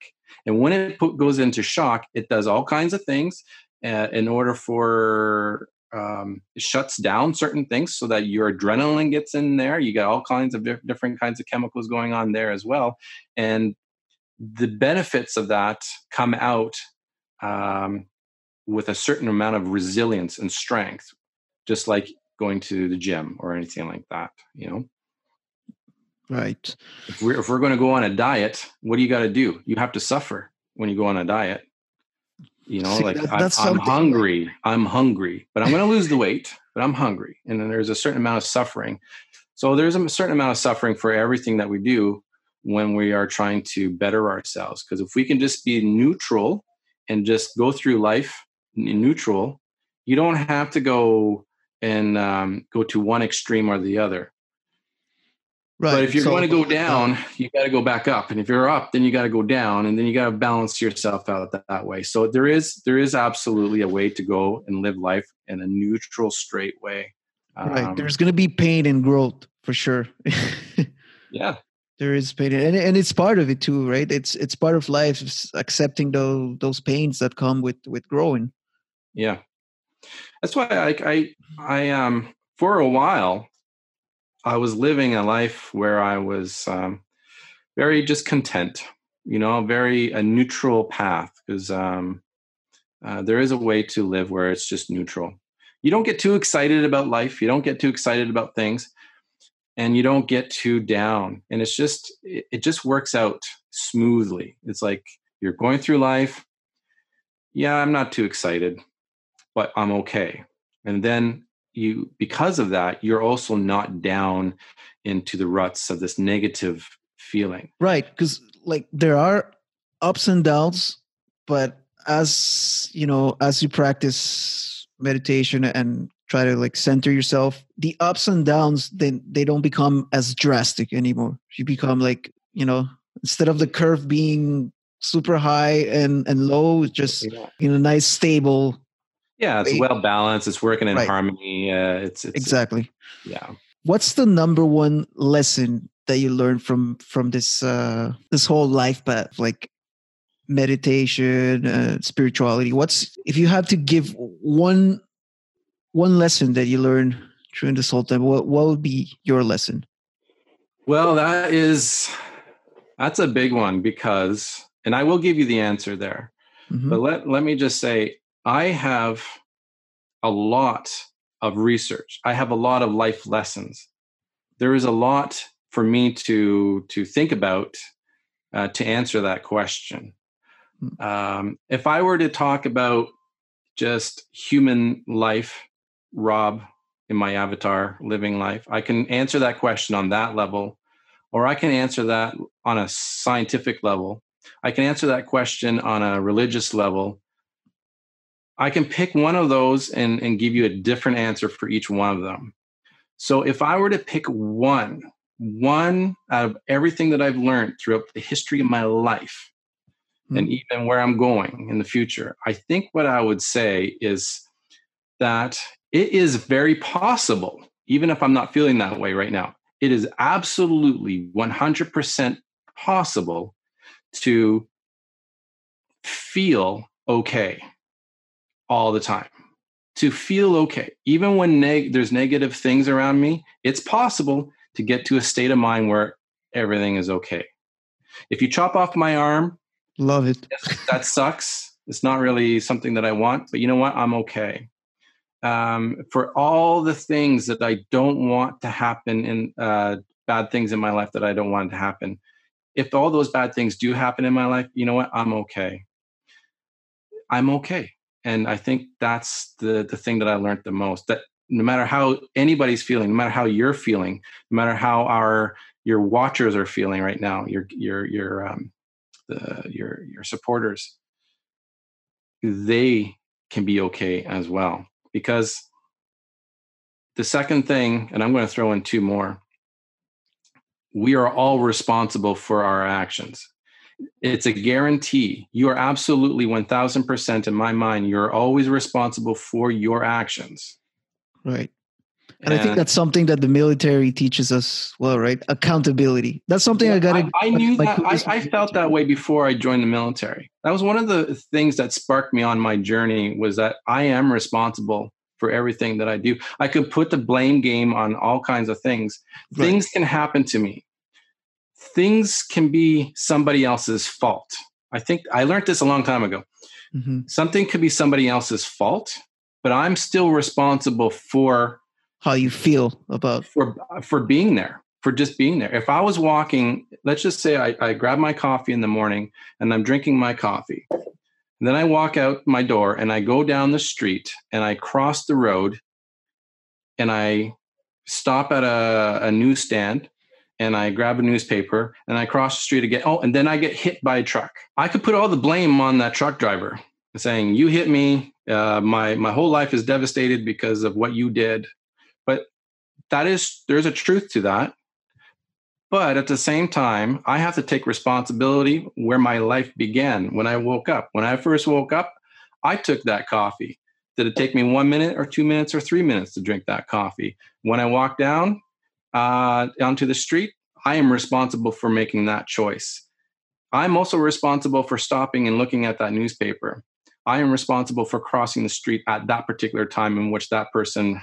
and when it put, goes into shock, it does all kinds of things uh, in order for um, it shuts down certain things so that your adrenaline gets in there. You got all kinds of diff- different kinds of chemicals going on there as well, and the benefits of that come out um, with a certain amount of resilience and strength, just like going to the gym or anything like that, you know? Right. If we're, if we're going to go on a diet, what do you got to do? You have to suffer when you go on a diet. You know, See, like that, I'm, I'm hungry. I'm hungry, but I'm going to lose the weight, but I'm hungry. And then there's a certain amount of suffering. So there's a certain amount of suffering for everything that we do. when we are trying to better ourselves. Because if we can just be neutral and just go through life neutral, you don't have to go and um, go to one extreme or the other. Right. But if you're so, going to go down, you got to go back up, and if you're up, then you got to go down, and then you got to balance yourself out that, that, way. So there is there is absolutely a way to go and live life in a neutral, straight way. Um, right. There's going to be pain and growth for sure. yeah. There is pain, and and it's part of it too, right? It's it's part of life, accepting those those pains that come with with growing. Yeah, that's why I I I um for a while I was living a life where I was um, very just content, you know, very a neutral path because um, uh, there is a way to live where it's just neutral. You don't get too excited about life. You don't get too excited about things, and you don't get too down. And it's just it, it just works out smoothly. It's like you're going through life. Yeah, I'm not too excited, but I'm okay. And then you because of that you're also not down into the ruts of this negative feeling right because like there are ups and downs but as you know as you practice meditation and try to like center yourself the ups and downs then they don't become as drastic anymore you become like you know instead of the curve being super high and and low just yeah. in a nice stable yeah, it's well balanced. It's working in right. harmony. Uh, it's, it's exactly. Yeah. What's the number one lesson that you learned from from this uh, this whole life path, like meditation, uh, spirituality? What's if you have to give one one lesson that you learned during this whole time? What what would be your lesson? Well, that is that's a big one because, and I will give you the answer there. Mm-hmm. But let let me just say, I have a lot of research. I have a lot of life lessons. There is a lot for me to to think about uh, to answer that question. Hmm. Um, if I were to talk about just human life, Rob, in my avatar, living life, I can answer that question on that level, or I can answer that on a scientific level. I can answer that question on a religious level, I can pick one of those and, and give you a different answer for each one of them. So if I were to pick one, one out of everything that I've learned throughout the history of my life mm-hmm. and even where I'm going in the future, I think what I would say is that it is very possible, even if I'm not feeling that way right now, it is absolutely 100% possible to feel okay all the time. To feel okay even when neg- there's negative things around me it's possible to get to a state of mind where everything is okay. If you chop off my arm love it. that sucks. It's not really something that i want but you know what? I'm okay. Um, for all the things that i don't want to happen in uh, bad things in my life that i don't want to happen if all those bad things do happen in my life you know what? I'm okay. I'm okay and i think that's the the thing that i learned the most that no matter how anybody's feeling no matter how you're feeling no matter how our your watchers are feeling right now your your your um the your your supporters they can be okay as well. Because the second thing and i'm going to throw in two more we are all responsible for our actions it's a guarantee. You are absolutely 1000% in my mind. You're always responsible for your actions. Right. And, and, I think that's something that the military teaches us well, right? Accountability. That's something yeah, I got to. I, I, knew that. I, I, felt that way before I joined the military. That was one of the things that sparked me on my journey was that I am responsible for everything that I do. I could put the blame game on all kinds of things. Right. Things can happen to me things can be somebody else's fault. I think I learned this a long time ago. Mm-hmm. Something could be somebody else's fault, but I'm still responsible for how you feel about for for being there, for just being there. If I was walking, let's just say I, I grab my coffee in the morning and I'm drinking my coffee. And then I walk out my door and I go down the street and I cross the road and I stop at a, a newsstand and I grab a newspaper and I cross the street again. Oh, and then I get hit by a truck. I could put all the blame on that truck driver, saying, "You hit me. Uh, my my whole life is devastated because of what you did." But that is there's a truth to that. But at the same time, I have to take responsibility where my life began when I woke up. When I first woke up, I took that coffee. Did it take me one minute or two minutes or three minutes to drink that coffee? When I walked down uh, onto the street, I am responsible for making that choice. I'm also responsible for stopping and looking at that newspaper. I am responsible for crossing the street at that particular time in which that person,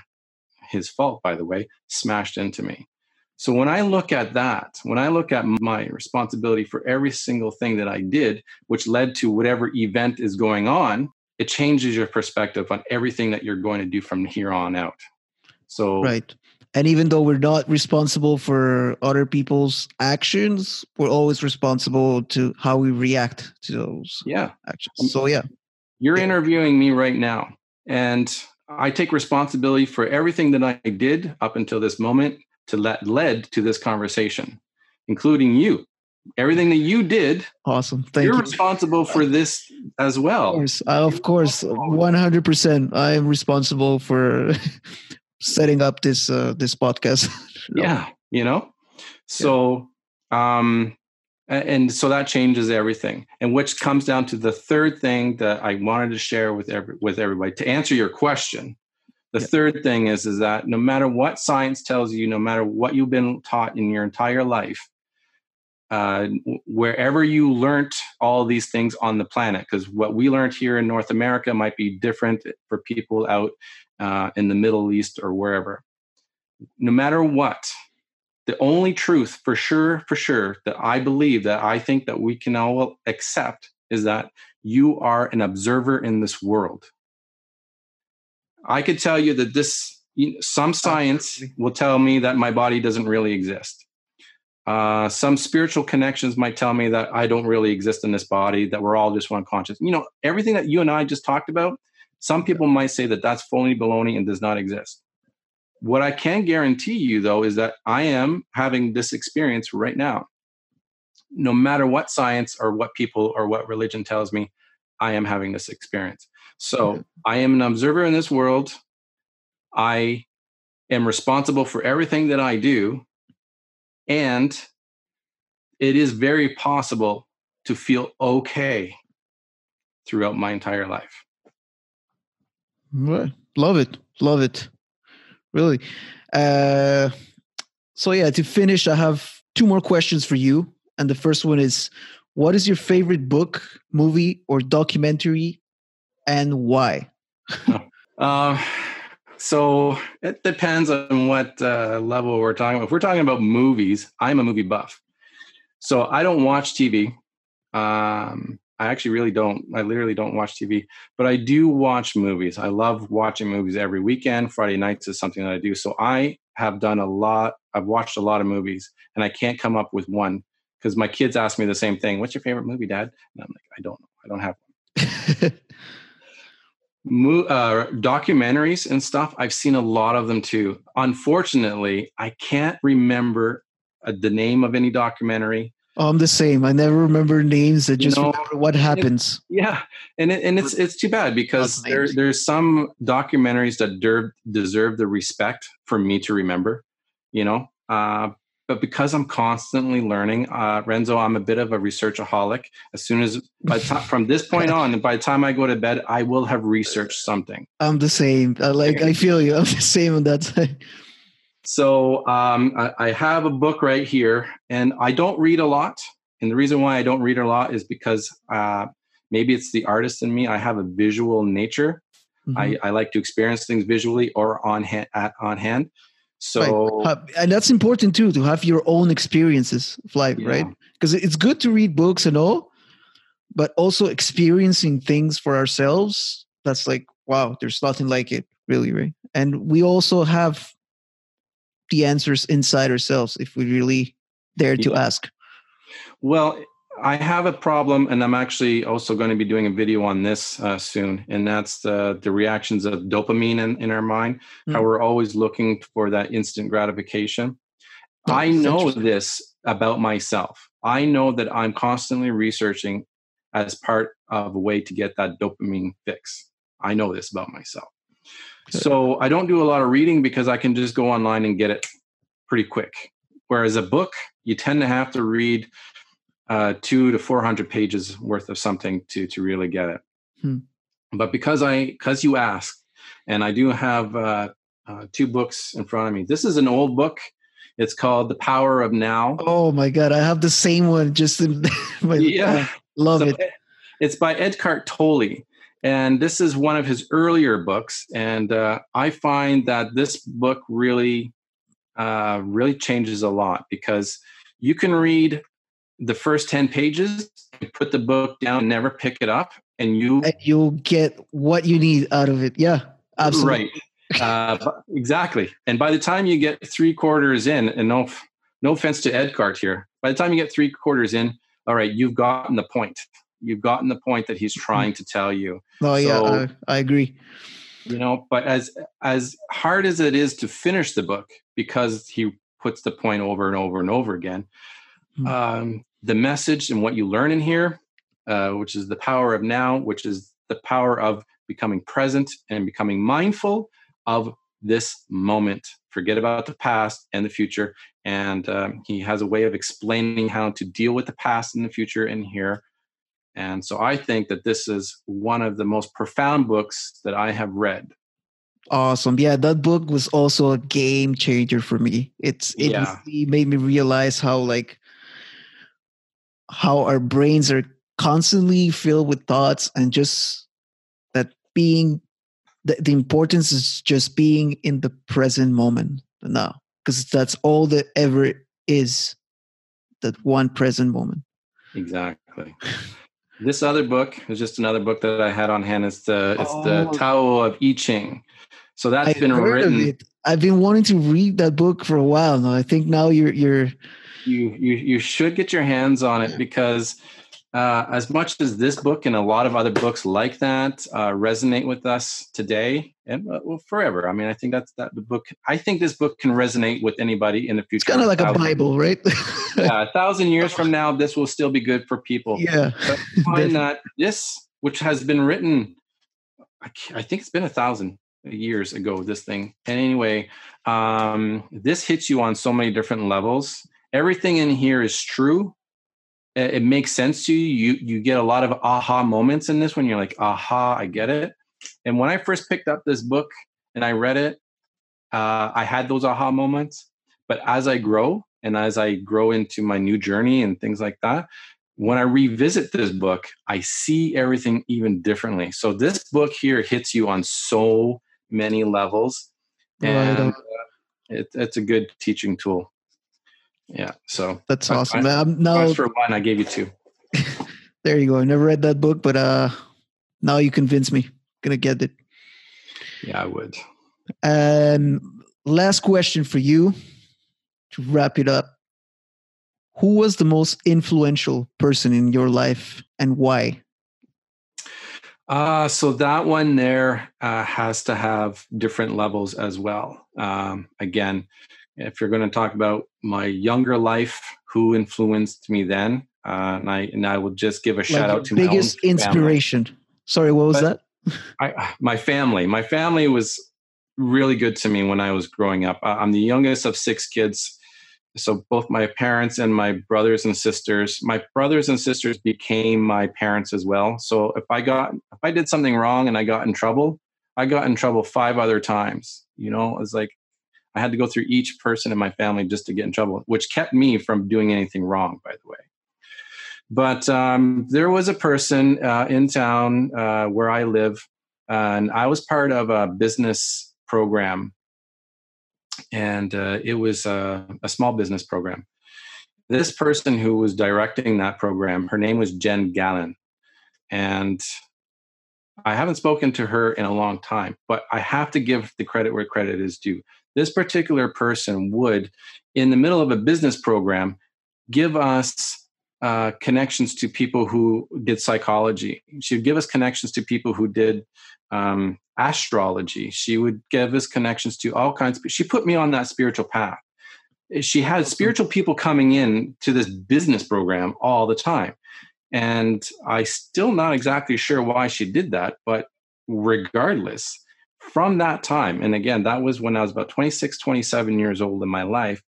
his fault, by the way, smashed into me. So when I look at that, when I look at my responsibility for every single thing that I did, which led to whatever event is going on, it changes your perspective on everything that you're going to do from here on out. So right. And even though we're not responsible for other people's actions, we're always responsible to how we react to those yeah. actions. Um, so yeah. You're yeah. interviewing me right now. And I take responsibility for everything that I did up until this moment to let led to this conversation, including you. Everything that you did, awesome. Thank you're you. Are responsible for this as well. Of course, of course, one hundred percent. I am responsible for setting up this uh, this podcast. yeah, you know. So, yeah. um, and so that changes everything, and which comes down to the third thing that I wanted to share with every with everybody to answer your question the yeah. third thing is is that no matter what science tells you, no matter what you've been taught in your entire life, uh, wherever you learned all these things on the planet, because what we learned here in North America might be different for people out uh, in the Middle East or wherever. No matter what, the only truth for sure, for sure, that I believe that I think that we can all accept is that you are an observer in this world. I could tell you that this, some science will tell me that my body doesn't really exist. Uh, some spiritual connections might tell me that I don't really exist in this body, that we're all just one conscious. You know, everything that you and I just talked about, some people might say that that's phony baloney and does not exist. What I can guarantee you, though, is that I am having this experience right now. No matter what science or what people or what religion tells me, I am having this experience. So I am an observer in this world. I am responsible for everything that I do. And it is very possible to feel okay throughout my entire life. Love it. Love it. Really. Uh, so, yeah, to finish, I have two more questions for you. And the first one is What is your favorite book, movie, or documentary and why? uh, so it depends on what uh, level we're talking about. If we're talking about movies, I'm a movie buff. So I don't watch TV. Um, I actually really don't. I literally don't watch TV, but I do watch movies. I love watching movies every weekend. Friday nights is something that I do. So I have done a lot. I've watched a lot of movies, and I can't come up with one because my kids ask me the same thing. What's your favorite movie, Dad? And I'm like, I don't know. I don't have one. Mo- uh, documentaries and stuff i've seen a lot of them too unfortunately i can't remember uh, the name of any documentary oh, i'm the same i never remember names i just you know, remember what happens yeah and it, and it's it's too bad because there, there's some documentaries that deserve deserve the respect for me to remember you know uh, but because I'm constantly learning, uh, Renzo, I'm a bit of a researchaholic. As soon as by t- from this point on, by the time I go to bed, I will have researched something. I'm the same. I like I feel you. I'm the same on that side. So um, I, I have a book right here, and I don't read a lot. And the reason why I don't read a lot is because uh, maybe it's the artist in me. I have a visual nature. Mm-hmm. I, I, like to experience things visually or on hand. At, on hand. So, right. and that's important too to have your own experiences of life, yeah. right? Because it's good to read books and all, but also experiencing things for ourselves. That's like, wow, there's nothing like it, really, right? And we also have the answers inside ourselves if we really dare yeah. to ask. Well, I have a problem, and I'm actually also going to be doing a video on this uh, soon, and that's the the reactions of dopamine in, in our mind. Mm. How we're always looking for that instant gratification, Oh, I know this about myself. I know that I'm constantly researching as part of a way to get that dopamine fix. I know this about myself. So I don't do a lot of reading because I can just go online and get it pretty quick. Whereas a book, you tend to have to read uh, two to four hundred pages worth of something to to really get it. Hmm. But because I because you asked, and I do have uh, uh, two books in front of me. This is an old book. It's called The Power of Now. Oh my god, I have the same one. Just in my, Yeah. love So it. It's by Eckhart Tolle, and this is one of his earlier books. And uh, I find that this book really, uh, really changes a lot because you can read the first ten pages, and put the book down, and never pick it up, and you And you'll get what you need out of it. Yeah, absolutely. right, uh, exactly. And by the time you get three quarters in, and no, no offense to Eckhart here, by the time you get three quarters in, all right, you've gotten the point. You've gotten the point that he's trying to tell you. Oh yeah, So- I, I agree. you know but as as hard as it is to finish the book because he puts the point over and over and over again Hmm. um, the message and what you learn in here uh, which is the power of now which is the power of becoming present and becoming mindful of this moment forget about the past and the future and um, he has a way of explaining how to deal with the past and the future in here and so i think that this is one of the most profound books that i have read Awesome. Yeah, that book was also a game changer for me. It's it Yeah. made me realize how like how our brains are constantly filled with thoughts and just that being the, the importance is just being in the present moment now because that's all that ever is that one present moment Exactly. This other book is just another book that I had on hand. It's the it's the Oh. Tao of I Ching. So that's I've been written. I've been wanting to read that book for a while now. I think now you're you're You you you should get your hands on it because uh, as much as this book and a lot of other books like that uh, resonate with us today and uh, well, forever. I mean, I think that's that the book. I think this book can resonate with anybody in the future. it's kind of like a Bible, right? Yeah, a thousand years from now, this will still be good for people. yeah. But find that this, which has been written, I, I think it's been a thousand years ago, this thing. And anyway, um, this hits you on so many different levels. Everything in here is true. It, it makes sense to you. You you get a lot of aha moments in this when you're like, aha, I get it. And when I first picked up this book and I read it, uh, I had those aha moments. But as I grow and as I grow into my new journey and things like that, when I revisit this book, I see everything even differently. So this book here hits you on so many levels, and on. uh, it, it's a good teaching tool. Yeah. So That's awesome. I- Um, now for one, I gave you two. there you go. I never read that book, but uh, now you convince me. Gonna get it. Yeah, I would. And last question for you to wrap it up. Who was the most influential person in your life and why? Uh, so that one there uh, has to have different levels as well. Um, again, if you're going to talk about my younger life, who influenced me then, uh, and I and I will just give a shout out to biggest family. inspiration. Sorry, what was But- that? I, my family. My family was really good to me when I was growing up. I'm the youngest of six kids. So both my parents and my brothers and sisters, my brothers and sisters became my parents as well. So if I got if I did something wrong and I got in trouble, I got in trouble five other times. You know, it's like I had to go through each person in my family just to get in trouble, which kept me from doing anything wrong, by the way. But um, there was a person uh, in town uh, where I live, and I was part of a business program, and uh, it was a, a small business program. This person who was directing that program, her name was Jen Gallen, and I haven't spoken to her in a long time, but I have to give the credit where credit is due. This particular person would, in the middle of a business program, give us uh, connections to people who did psychology. She would give us connections to people who did um, astrology. She would give us connections to all kinds. Of, she put me on that spiritual path. she had spiritual people coming in to this business program all the time. And I still not exactly sure why she did that, but regardless, from that time, and again, that was when I was about 26, 27 years old in my life,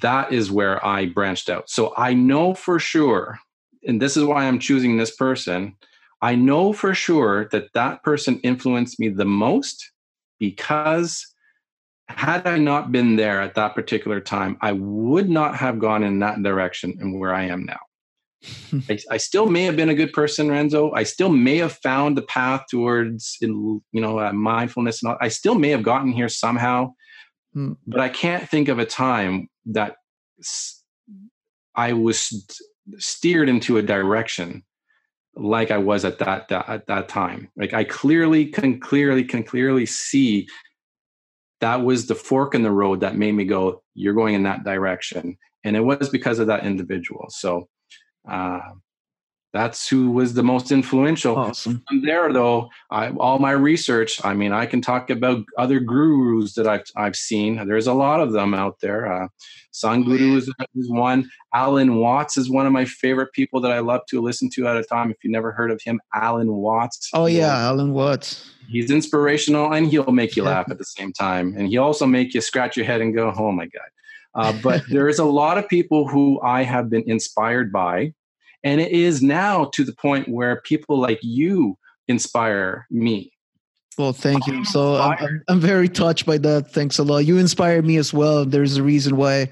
that is where I branched out. So I know for sure, and this is why I'm choosing this person. I know for sure that that person influenced me the most because had I not been there at that particular time, I would not have gone in that direction and where I am now. I, I, still may have been a good person, Renzo. I still may have found the path towards, you know, uh, mindfulness, and all. I still may have gotten here somehow, mm. but I can't think of a time that I was steered into a direction like I was at that, that at that time. Like I clearly can clearly can clearly see that was the fork in the road that made me go, "You're going in that direction," and it was because of that individual. So uh, that's who was the most influential. Awesome. From there, though, I, all my research. I mean, I can talk about other gurus that I've I've seen. There's a lot of them out there. Uh, Sadhguru is, is one. Alan Watts is one of my favorite people that I love to listen to at a time. If you never heard of him, Alan Watts. Oh yeah, Alan Watts. He's inspirational, and he'll make you laugh at the same time, and he also make you scratch your head and go, "Oh my god." Uh, but there is a lot of people who I have been inspired by and it is now to the point where people like you inspire me. Well, thank you. So I'm, I'm very touched by that. Thanks a lot. You inspired me as well. There's a reason why.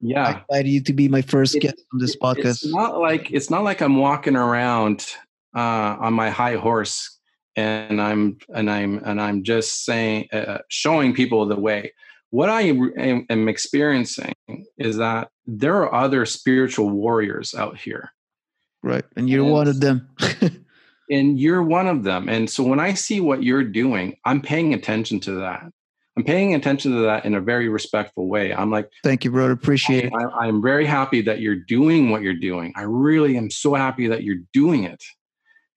Yeah, I invited you to be my first it, guest on this podcast. It's not like it's not like I'm walking around uh, on my high horse and I'm and I'm and I'm just saying uh, showing people the way. What I am, am experiencing is that there are other spiritual warriors out here Right. And you're and, one of them. and you're one of them. And so when I see what you're doing, I'm paying attention to that. I'm paying attention to that in a very respectful way. I'm like, thank you, brother. Appreciate it. I, I'm very happy that you're doing what you're doing. I really am so happy that you're doing it.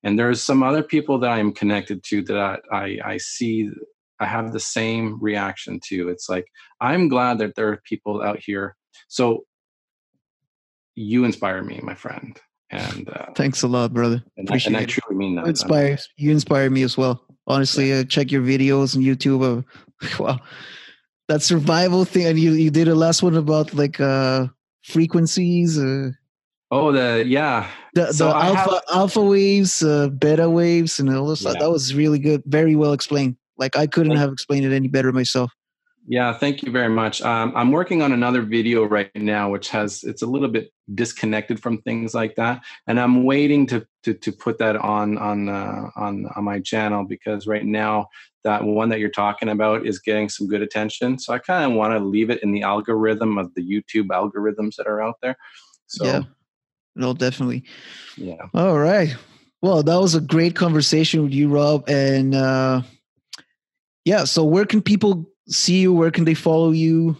And there's some other people that I am connected to that I, I, I see I have the same reaction to. It's like, I'm glad that there are people out here. So you inspire me, my friend. And uh, thanks a lot, brother. And, I, and I truly mean that. Inspire you inspire me as well. Honestly, yeah. uh, check your videos on YouTube. Uh, wow, that survival thing, and you you did a last one about like uh frequencies. Uh, oh, the yeah, the, so the alpha have, alpha waves, uh, beta waves, and all this. Yeah. That was really good. Very well explained. Like I couldn't have explained it any better myself. Yeah, thank you very much. Um, I'm working on another video right now, which has it's a little bit disconnected from things like that, and I'm waiting to to, to put that on on uh, on on my channel because right now that one that you're talking about is getting some good attention. So I kind of want to leave it in the algorithm of the YouTube algorithms that are out there. So, yeah, no, definitely. Yeah. All right. Well, that was a great conversation with you, Rob, and uh, yeah. So where can people see you? Where can they follow you?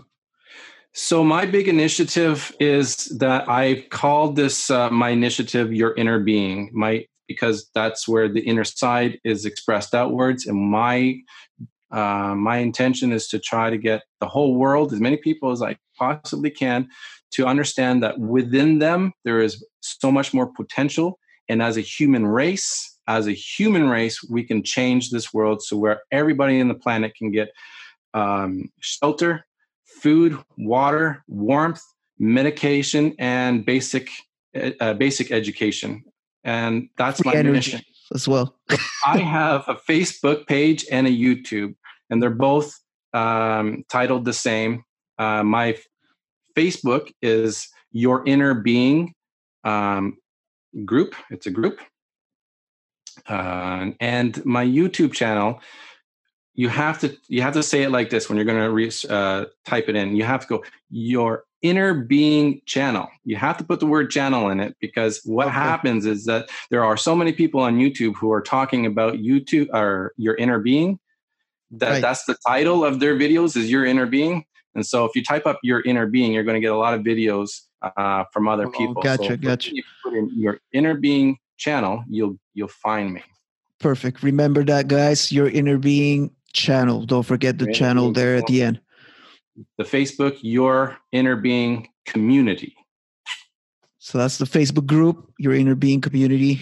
So my big initiative is that I called this uh, my initiative "Your Inner Being," my because that's where the inner side is expressed outwards, and my uh, my intention is to try to get the whole world, as many people as I possibly can, to understand that within them there is so much more potential, and as a human race, as a human race, we can change this world so where everybody in the planet can get um, shelter, food, water, warmth, medication, and basic uh, basic education. And that's Free my mission as well. I have a Facebook page and a YouTube, and they're both um, titled the same. Uh, my Facebook is Your Inner Being um, group. It's a group. Uh, and my YouTube channel you have to you have to say it like this when you're going to re- uh, type it in. You have to go your inner being channel. You have to put the word channel in it because what okay. happens is that there are so many people on youtube who are talking about youtube or your inner being that right. that's the title of their videos is your inner being. And so if you type up your inner being you're going to get a lot of videos uh, from other oh, people. Gotcha so gotcha. you put in your inner being channel you'll you'll find me. Perfect. Remember that guys. Your inner being channel. Don't forget the channel there at the end. the Facebook Your Inner Being Community. So that's the Facebook group, Your Inner Being Community.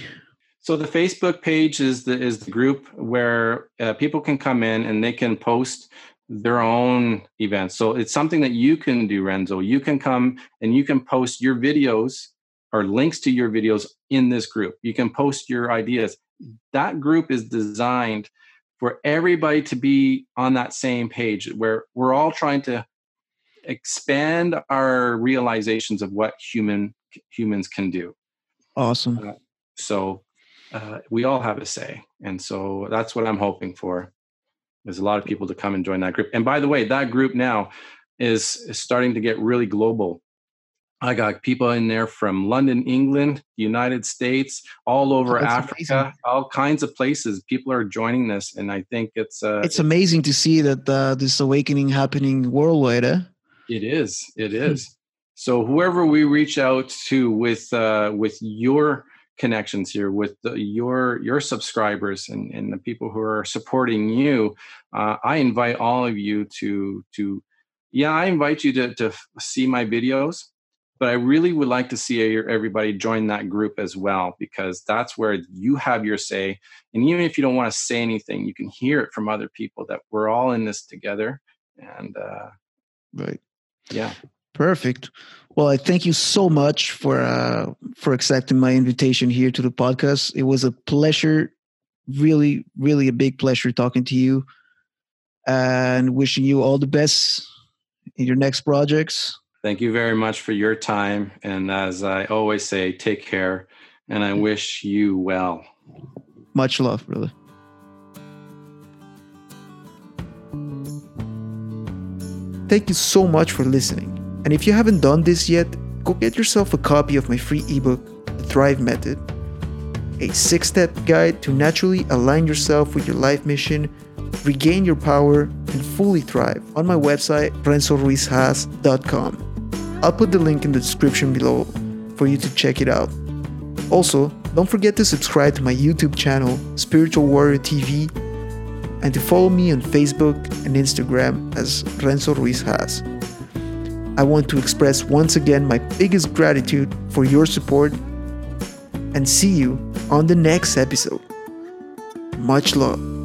So the Facebook page is the is the group where uh, people can come in and they can post their own events. So it's something that you can do, Renzo. You can come and you can post your videos or links to your videos in this group. You can post your ideas. That group is designed for everybody to be on that same page where we're all trying to expand our realizations of what human humans can do. Awesome. Uh, so uh, we all have a say, and so that's what I'm hoping for. There's a lot of people to come and join that group. And by the way, that group now is, is starting to get really global. I got people in there from London, England, United States, all over That's Africa, amazing. all kinds of places. People are joining this, and I think it's uh, it's amazing to see that uh, this awakening happening worldwide. Eh? It is. It hmm. so whoever we reach out to with uh, with your connections here with the, your your subscribers and, and the people who are supporting you uh, i invite all of you to to yeah i invite you to, to see my videos but i really would like to see everybody join that group as well because that's where you have your say and even if you don't want to say anything you can hear it from other people that we're all in this together and uh right yeah perfect well, I thank you so much for uh, for accepting my invitation here to the podcast. It was a pleasure, really, really a big pleasure talking to you, and wishing you all the best in your next projects. Thank you very much for your time, and as I always say, take care, and I wish you well. Much love, brother. Thank you so much for listening. And if you haven't done this yet, go get yourself a copy of my free ebook, The Thrive Method, a six step guide to naturally align yourself with your life mission, regain your power, and fully thrive on my website, renzoruizhaas.com. I'll put the link in the description below for you to check it out. Also, don't forget to subscribe to my YouTube channel, Spiritual Warrior TV, and to follow me on Facebook and Instagram as Renzo Ruiz Haas. I want to express once again my biggest gratitude for your support and see you on the next episode. Much love.